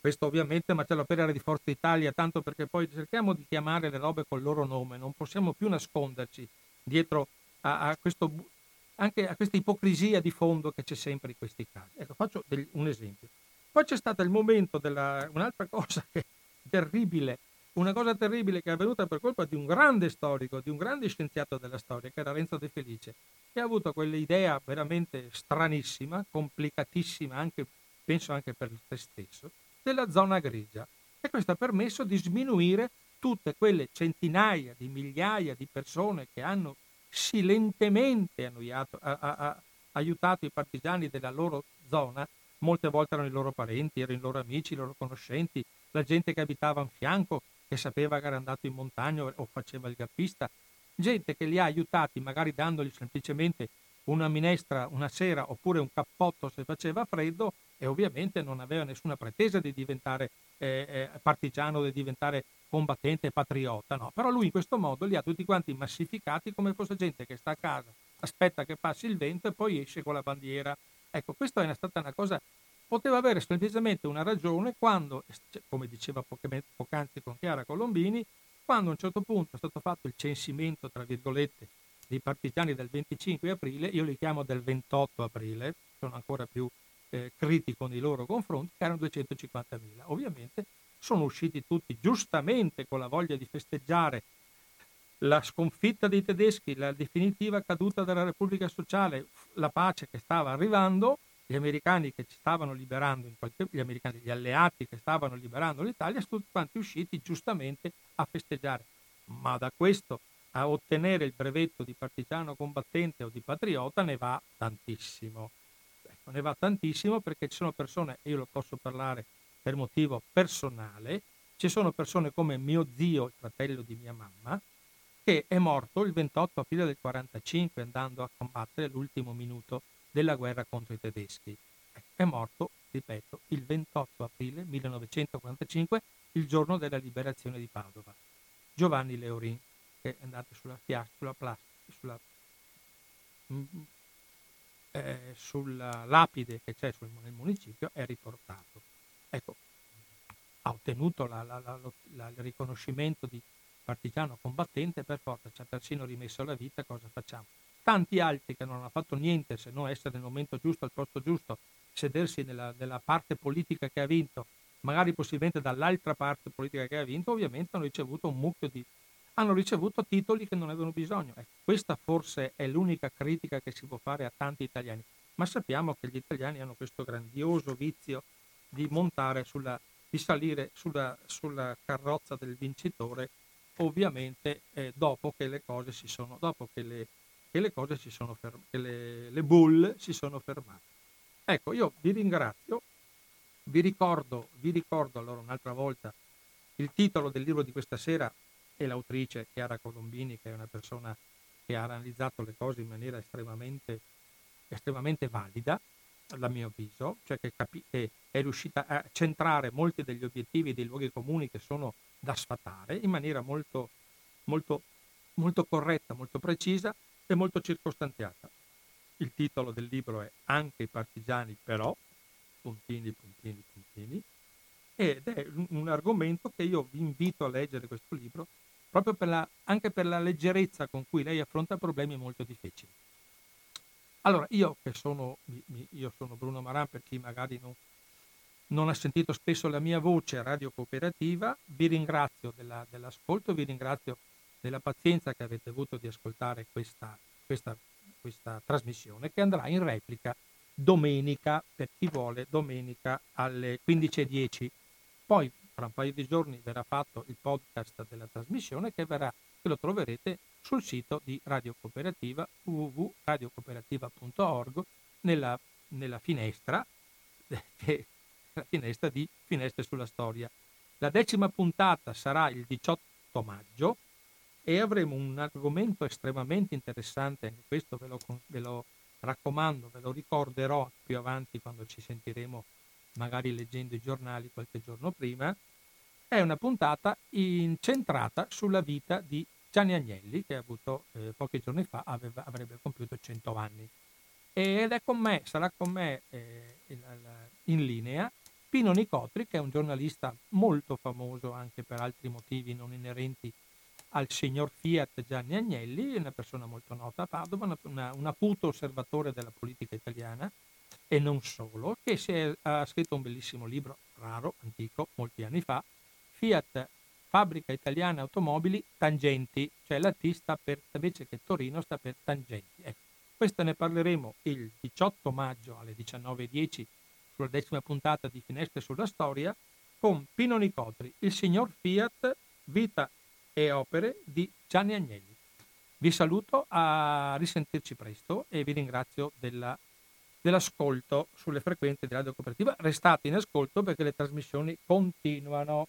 Questo ovviamente Marcello Pera era di Forza Italia, tanto perché poi cerchiamo di chiamare le robe col loro nome, non possiamo più nasconderci dietro a, a, questo, anche a questa ipocrisia di fondo che c'è sempre in questi casi. Ecco, faccio del, un esempio. Poi c'è stato il momento della... un'altra cosa che terribile, una cosa terribile che è avvenuta per colpa di un grande storico, di un grande scienziato della storia, che era Renzo De Felice, che ha avuto quell'idea veramente stranissima, complicatissima, anche, penso anche per te stesso, della zona grigia. E questo ha permesso di sminuire tutte quelle centinaia di migliaia di persone che hanno silentemente hanno aiutato, ha, ha, aiutato i partigiani della loro zona, molte volte erano i loro parenti, erano i loro amici, i loro conoscenti, la gente che abitava a fianco, che sapeva che era andato in montagna o faceva il gappista, gente che li ha aiutati magari dandogli semplicemente una minestra una sera oppure un cappotto se faceva freddo e ovviamente non aveva nessuna pretesa di diventare eh, eh, partigiano, di diventare combattente patriota, no, però lui in questo modo li ha tutti quanti massificati come fosse gente che sta a casa, aspetta che passi il vento e poi esce con la bandiera. Ecco, questa è stata una cosa, poteva avere semplicemente una ragione quando, come diceva poc'anzi con Chiara Colombini, quando a un certo punto è stato fatto il censimento, tra virgolette, dei partigiani del 25 aprile, io li chiamo del 28 aprile, sono ancora più eh, critico nei loro confronti, che erano 250.000. Ovviamente sono usciti tutti giustamente con la voglia di festeggiare la sconfitta dei tedeschi, la definitiva caduta della Repubblica Sociale, la pace che stava arrivando, gli americani che ci stavano liberando, in qualche, gli, americani, gli alleati che stavano liberando l'Italia, sono tutti quanti usciti giustamente a festeggiare. Ma da questo a ottenere il brevetto di partigiano combattente o di patriota ne va tantissimo. Ecco, ne va tantissimo perché ci sono persone, e io lo posso parlare per motivo personale, ci sono persone come mio zio, il fratello di mia mamma, che è morto il 28 aprile del 1945 andando a combattere l'ultimo minuto della guerra contro i tedeschi. È morto, ripeto, il 28 aprile 1945, il giorno della liberazione di Padova. Giovanni Leorin, che è andato sulla, sulla, plastica, sulla, mm, eh, sulla lapide che c'è sul, nel municipio, è riportato. Ecco, ha ottenuto la, la, la, il riconoscimento di partigiano combattente, per forza ci ha persino rimesso la vita, cosa facciamo? Tanti altri che non hanno fatto niente se non essere nel momento giusto, al posto giusto, sedersi nella, nella parte politica che ha vinto, magari possibilmente dall'altra parte politica che ha vinto, ovviamente hanno ricevuto un mucchio di... hanno ricevuto titoli che non avevano bisogno. Ecco, questa forse è l'unica critica che si può fare a tanti italiani, ma sappiamo che gli italiani hanno questo grandioso vizio di montare sulla, di salire sulla, sulla carrozza del vincitore, ovviamente eh, dopo che le cose si sono, dopo che le, che le cose si sono fermate, le, le bull si sono fermate. Ecco, io vi ringrazio, vi ricordo, vi ricordo allora un'altra volta il titolo del libro di questa sera e l'autrice Chiara Colombini, che è una persona che ha analizzato le cose in maniera estremamente, estremamente valida, a mio avviso, cioè che, capi- che è riuscita a centrare molti degli obiettivi dei luoghi comuni che sono da sfatare in maniera molto, molto, molto corretta, molto precisa e molto circostanziata. Il titolo del libro è Anche i partigiani però, puntini, puntini, puntini, ed è un, argomento che io vi invito a leggere questo libro proprio per la, anche per la leggerezza con cui lei affronta problemi molto difficili. Allora, io che sono, io sono Bruno Maran, per chi magari non, non, ha sentito spesso la mia voce radio cooperativa, vi ringrazio della, dell'ascolto, vi ringrazio della pazienza che avete avuto di ascoltare questa, questa, questa trasmissione che andrà in replica domenica, per chi vuole, domenica alle 15.10. Poi, tra un paio di giorni, verrà fatto il podcast della trasmissione che, verrà, che lo troverete sul sito di Radio Cooperativa www.radiocooperativa.org nella, nella finestra, che, finestra di Finestre sulla Storia. La decima puntata sarà il 18 maggio e avremo un argomento estremamente interessante, anche questo ve lo, ve lo raccomando, ve lo ricorderò più avanti quando ci sentiremo magari leggendo i giornali qualche giorno prima, è una puntata incentrata sulla vita di Gianni Agnelli, che avuto eh, pochi giorni fa, aveva, avrebbe compiuto 100 anni. Ed è con me, sarà con me eh, in linea Pino Nicotri, che è un giornalista molto famoso anche per altri motivi non inerenti al signor Fiat Gianni Agnelli, una persona molto nota a Padova, una, un acuto osservatore della politica italiana e non solo, che è, ha scritto un bellissimo libro, raro, antico, molti anni fa, Fiat Fabbrica Italiana Automobili Tangenti, cioè la T sta per, invece che Torino sta per Tangenti. Ecco, questa ne parleremo il 18 maggio alle 19.10 sulla decima puntata di Finestre sulla Storia con Pino Nicotri, il signor Fiat, vita e opere di Gianni Agnelli. Vi saluto a risentirci presto e vi ringrazio della, dell'ascolto sulle frequenze di Radio Cooperativa. Restate in ascolto perché le trasmissioni continuano.